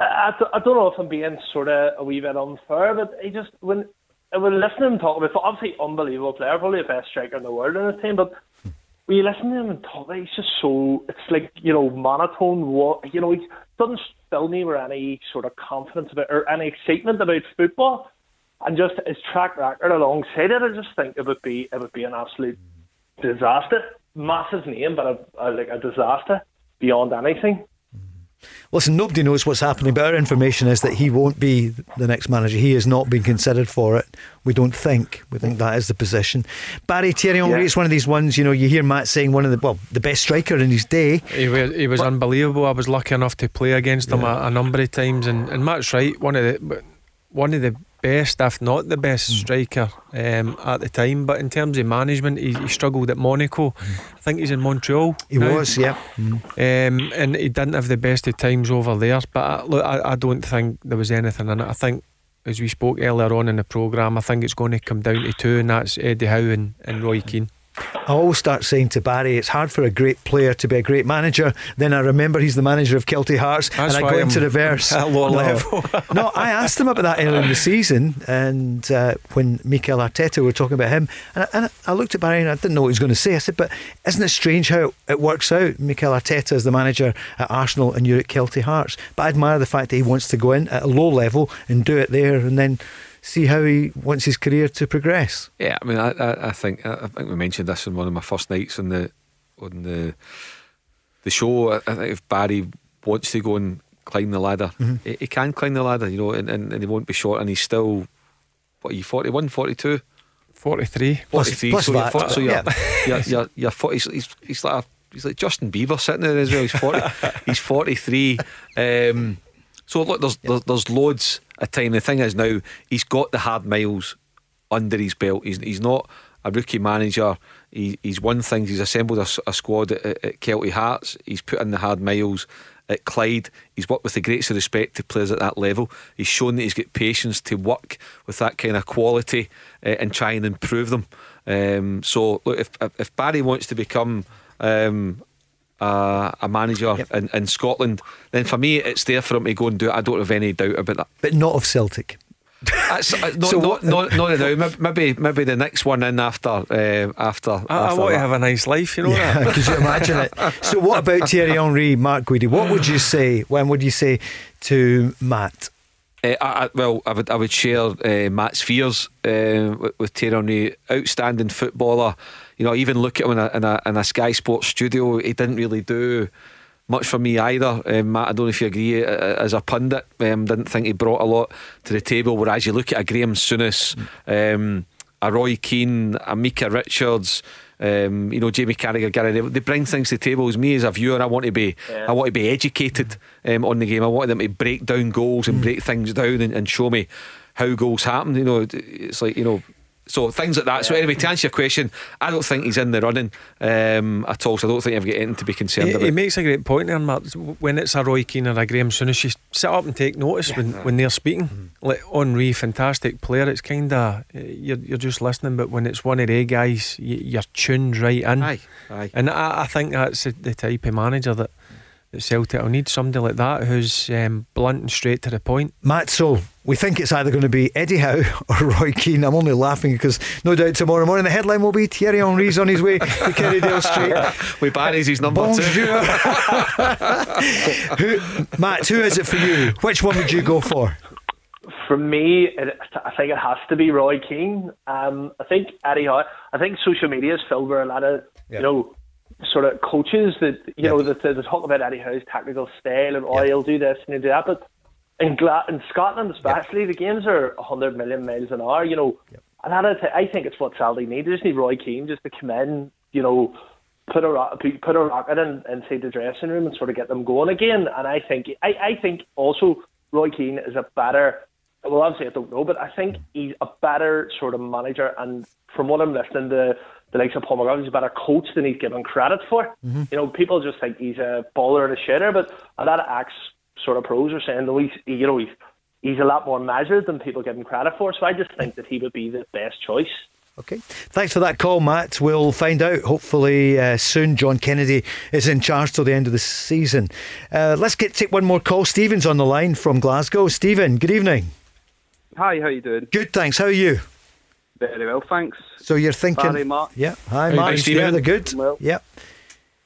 I, I don't- I don't know if I'm being sort of a wee bit unfair, but he just, when, I was listening to him talk about, obviously unbelievable player, probably the best striker in the world in his team, but when you listen to him and talk, he's just so, it's like, you know, monotone, what, you know, he doesn't fill me with any sort of confidence about, or any excitement about football. And just his track record alongside it, I just think it would be, it would be an absolute disaster. Massive name, but a, a, like a disaster beyond anything. Listen, nobody knows what's happening, but our information is that he won't be the next manager. He has not been considered for it. We don't think. We think that is the position. Barry Thierry Henry Yeah. is one of these ones, you know, you hear Matt saying one of the, well, the best striker in his day. He was, he was unbelievable. I was lucky enough to play against him a, a number of times, and, and Matt's right. One of the one of the best, if not the best, striker um, at the time. But in terms of management, he, he struggled at Monaco. I think he's in Montreal. He now. was, yeah. Mm. Um, and he didn't have the best of times over there. But I, look, I, I don't think there was anything in it. I think, as we spoke earlier on in the programme, I think it's going to come down to two, and that's Eddie Howe and, and Roy Keane. I always start saying to Barry, it's hard for a great player to be a great manager. Then I remember he's the manager of Kelty Hearts, That's and I go I'm into reverse. at a lower no, level. no, I asked him about that earlier in the season, and uh, when Mikel Arteta were talking about him, and I, and I looked at Barry and I didn't know what he was going to say. I said, "But isn't it strange how it works out? Mikel Arteta is the manager at Arsenal, and you're at Kelty Hearts. But I admire the fact that he wants to go in at a low level and do it there, and then." See how he wants his career to progress. Yeah, I mean, I, I, I think I think we mentioned this in one of my first nights on the on the the show. I, I think if Barry wants to go and climb the ladder, Mhm. he, he can climb the ladder, you know, and, and, and he won't be short. And he's still what are you 41, 42? 43. Plus- 43. plus so you're, VAT, fo- so you're, yeah. you're, you're, you're 40, he's, he's, he's like a, he's like Justin Bieber sitting there as well. He's 40. he's 43. Um, so look, there's, there's there's loads of time. The thing is now he's got the hard miles under his belt. He's he's not a rookie manager. He, he's won things. He's assembled a, a squad at, at, Kelty Hearts. He's put in the hard miles at Clyde. He's worked with the greatest of respect to players at that level. He's shown that he's got patience to work with that kind of quality uh, and try and improve them. Um, so look, if if- if Barry wants to become um, a, a manager in, in Scotland, then for me it's there for him to go and do it. I don't have any doubt about that. But not of Celtic. That's, uh, not, So not, what- not, not now. Maybe maybe the next one in after uh, after. I, I after want to have a nice life, you know Yeah, that. could you imagine it? So, what about Thierry Henry, Mark Guidi? What would you say? When would you say to Matt? Uh, I, I, well, I would I would share uh, Matt's fears uh, with, with Thierry Henry, outstanding footballer. You know, even look at him in a, in a in a Sky Sports studio. He didn't really do much for me either. Um, Matt, I don't know if you agree. uh, As a pundit, um, didn't think he brought a lot to the table. Whereas you look at a Graham Souness, um, a Roy Keane, a Micah Richards. Um, you know Jamie Carragher, Gary, they, they bring things to the table. As me as a viewer, I want to be, Yeah. I want to be educated um, on the game. I want them to break down goals and break things down and, and show me how goals happen. You know, it's like you know, so things like that. So anyway, to answer your question, I don't think he's in the running um, at all. So I don't think I've got anything to be concerned He, about. he makes a great point there, Mark. When it's a Roy Keane or a Graham Souness, you sit up and take notice when, when they're speaking. Like Henry, fantastic player. It's kind of you're, you're just listening, but when it's one of the guys, you, you're tuned right in. Aye, aye. And I, I think that's the type of manager that at Celtic. I'll need somebody like that who's um, blunt and straight to the point. Matt, so we think it's either going to be Eddie Howe or Roy Keane. I'm only laughing because no doubt tomorrow morning the headline will be Thierry Henry's on his way to Kerrydale Street. we Barry's his number Bonjour. two. who, Matt, who is it for you? Which one would you go for? For me, it, I think it has to be Roy Keane. Um, I think Eddie Howe. I think social media is filled with a lot of Yeah. you know sort of coaches that you know that, that talk about Eddie Howe's tactical style and oh he'll do this and he'll do that. But in Gla- in Scotland especially, the games are 100 million miles an hour. You know, and that is, I think it's what Celtic need. They just need Roy Keane just to come in. You know. Put a ro- put a rocket in inside the dressing room and sort of get them going again. And I think I, I think also Roy Keane is a better well, obviously I don't know, but I think he's a better sort of manager. And from what I'm listening to the likes of Paul McGrath, he's a better coach than he's given credit for. You know, people just think he's a baller and a shitter, but a lot of ex sort of pros are saying, no, he's you know he's he's a lot more measured than people give him credit for. So I just think that he would be the best choice. Okay. Thanks for that call, Matt. We'll find out hopefully uh, soon. John Kennedy is in charge till the end of the season. Uh, let's get take one more call. Stephen's on the line from Glasgow. Stephen, good evening. Hi, how you doing? Good, thanks. How are you? Very well, thanks. So you're thinking? Barry, Mark. Yeah. Hi, How you Mark. doing, Stephen. Stephen? They're good. Well. Yeah.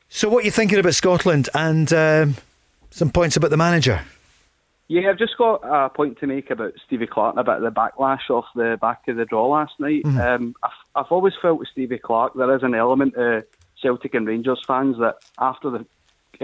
So what are you thinking about Scotland and um, some points about the manager? Yeah, I've just got a point to make about Stevie Clarke and about the backlash off the back of the draw last night. Mhm. Um, I've, I've always felt with Stevie Clarke there is an element of Celtic and Rangers fans that after the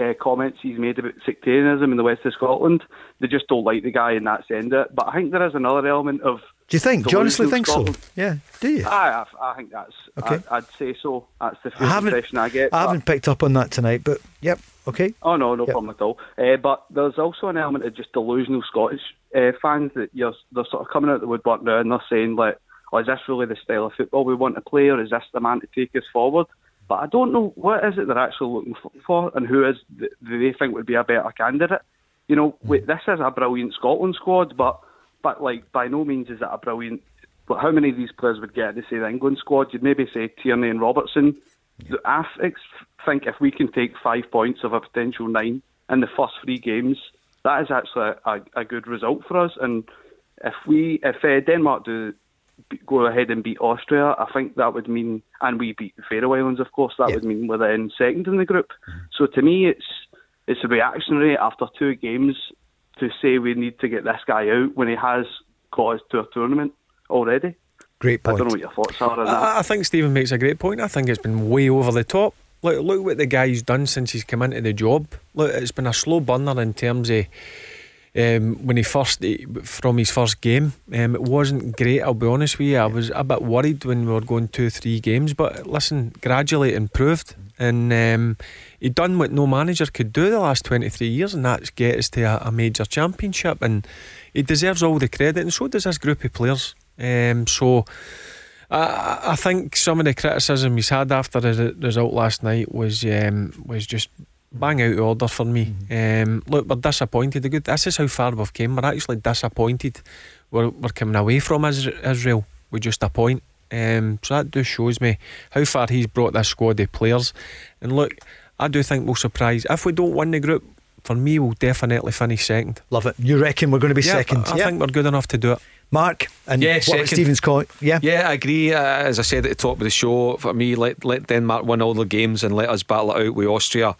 uh, comments he's made about sectarianism in the west of Scotland, they just don't like the guy and that's the end it. But I think there is another element of Do you think? Do you honestly think delusional so? Yeah. Do you? I, I, I think that's. Okay. I, I'd say so. That's the first impression I get. I haven't picked up on that tonight, but yep. Okay. Oh no, no Yep. problem at all. Uh, but there's also an element of just delusional Scottish uh, fans that you're they're sort of coming out the woodwork now and they're saying like, "Oh, is this really the style of football we want to play, or is this the man to take us forward?" But I don't know what is it they're actually looking for, and who is th- they think would be a better candidate. You know, wait, this is a brilliant Scotland squad, but but like by no means is it a brilliant. But how many of these players would get to say the England squad? You'd maybe say Tierney and Robertson. I think if we can take five points of a potential nine in the first three games, that is actually a, a good result for us. And if we, if uh, Denmark do go ahead and beat Austria, I think that would mean, and we beat the Faroe Islands, of course, that would mean we're then second in the group. So to me, it's it's a reactionary after two games to say we need to get this guy out when he has got us to a tournament already. Great point. I don't know what your thoughts are on that. I, I think Stephen makes a great point. I think it's been way over the top. Look, look what the guy's done since he's come into the job. Look, it's been a slow burner in terms of um, when he first from his first game. Um, it wasn't great. I'll be honest with you. I was a bit worried when we were going two, three games. But listen, gradually it improved, and um, he done what no manager could do the last twenty three years, and that's get us to a, a major championship. And he deserves all the credit, and so does this group of players. Um, so. I, I think some of the criticism he's had after the result last night was um, was just bang out of order for me. Um, look, we're disappointed. The good. This is how far we've came. We're actually disappointed. We're, we're coming away from Is- Israel with just a point. Um, so that just shows me how far he's brought this squad of players. And look, I do think we'll surprise. If we don't win the group, for me, we'll definitely finish second. Love it. You reckon we're going to be Yeah, second? I, I think we're good enough to do it. Mark and Yeah, what second. was Stephen's call? Yeah. Yeah, I agree. Uh, as I said at the top of the show, for me, let let Denmark win all the games and let us battle it out with Austria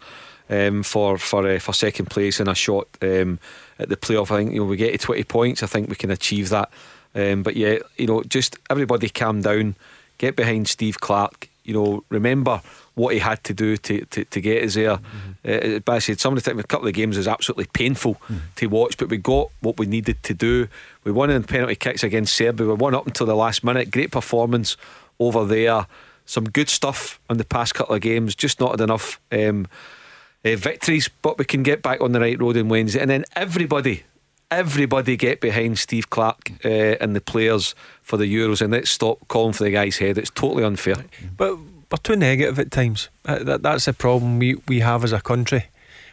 um, for for uh, for second place and a shot um, at the playoff. I think you know we get to twenty points. I think we can achieve that. Um, but yeah, you know, just everybody calm down, get behind Steve Clarke. You know, remember what he had to do to, to, to get us there. Uh, but I said some of the time, a couple of games was absolutely painful to watch, but we got what we needed to do. We won in penalty kicks against Serbia. We won up until the last minute. Great performance over there. Some good stuff on the past couple of games. Just not had enough um, uh, victories, but we can get back on the right road on Wednesday. And then everybody, everybody get behind Steve Clarke uh, and the players for the Euros, and let's stop calling for the guy's head. It's totally unfair. But we're too negative at times. Uh, that, that's the problem we, we have as a country.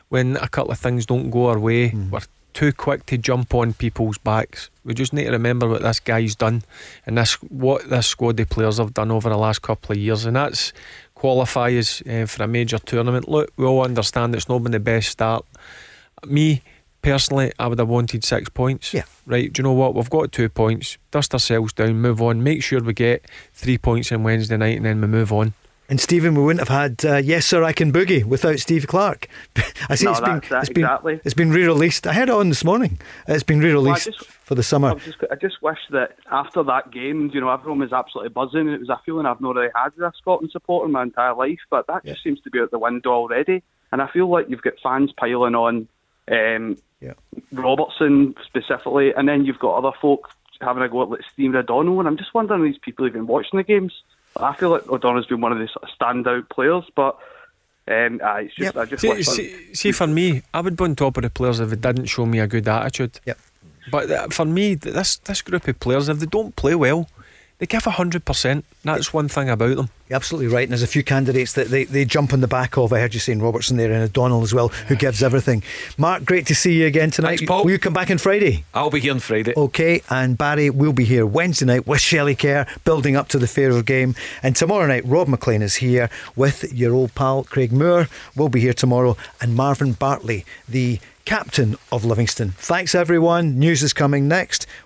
When a couple of things don't go our way, we're too quick to jump on people's backs. We just need to remember what this guy's done and this what this squad of players have done over the last couple of years, and that's qualify us uh, for a major tournament. Look, we all understand it's not been the best start. Me personally, I would have wanted six points. Yeah. Right. Do you know what? We've got two points. Dust ourselves down. Move on. Make sure we get three points on Wednesday night, and then we move on. And Stephen, we wouldn't have had uh, Yes Sir I Can Boogie without Steve Clarke. I see No, it's been that, it's been it's been re-released. I had it on this morning. It's been re-released just- for the summer. I just, I just wish that after that game, you know, everyone was absolutely buzzing. It was a feeling I've not really had as a Scotland supporter in my entire life, but that just seems to be out the window already. And I feel like you've got fans piling on um, Robertson specifically, and then you've got other folk having a go at like Steve O'Donnell, and I'm just wondering are these people even watching the games. I feel like O'Donnell's been one of the sort of standout players, but um, aye, it's just I just See, see, see, for me, I would be on top of the players if they didn't show me a good attitude. Yep. But uh, for me, this this group of players, if they don't play well, they give hundred percent. That's one thing about them. You're absolutely right. And there's a few candidates that they, they jump on the back of. I heard you saying Robertson there and O'Donnell as well, who gives everything. Mark, great to see you again tonight. Thanks, Paul. Will you come back on Friday? I'll be here on Friday. Okay, and Barry will be here Wednesday night with Shelley Kerr, building up to the Faroe game. And tomorrow night, Rob McLean is here with your old pal Craig Moore. We'll be here tomorrow, and Marvin Bartley, the captain of Livingston. Thanks, everyone. News is coming next.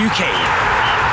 opc-ltd.uk.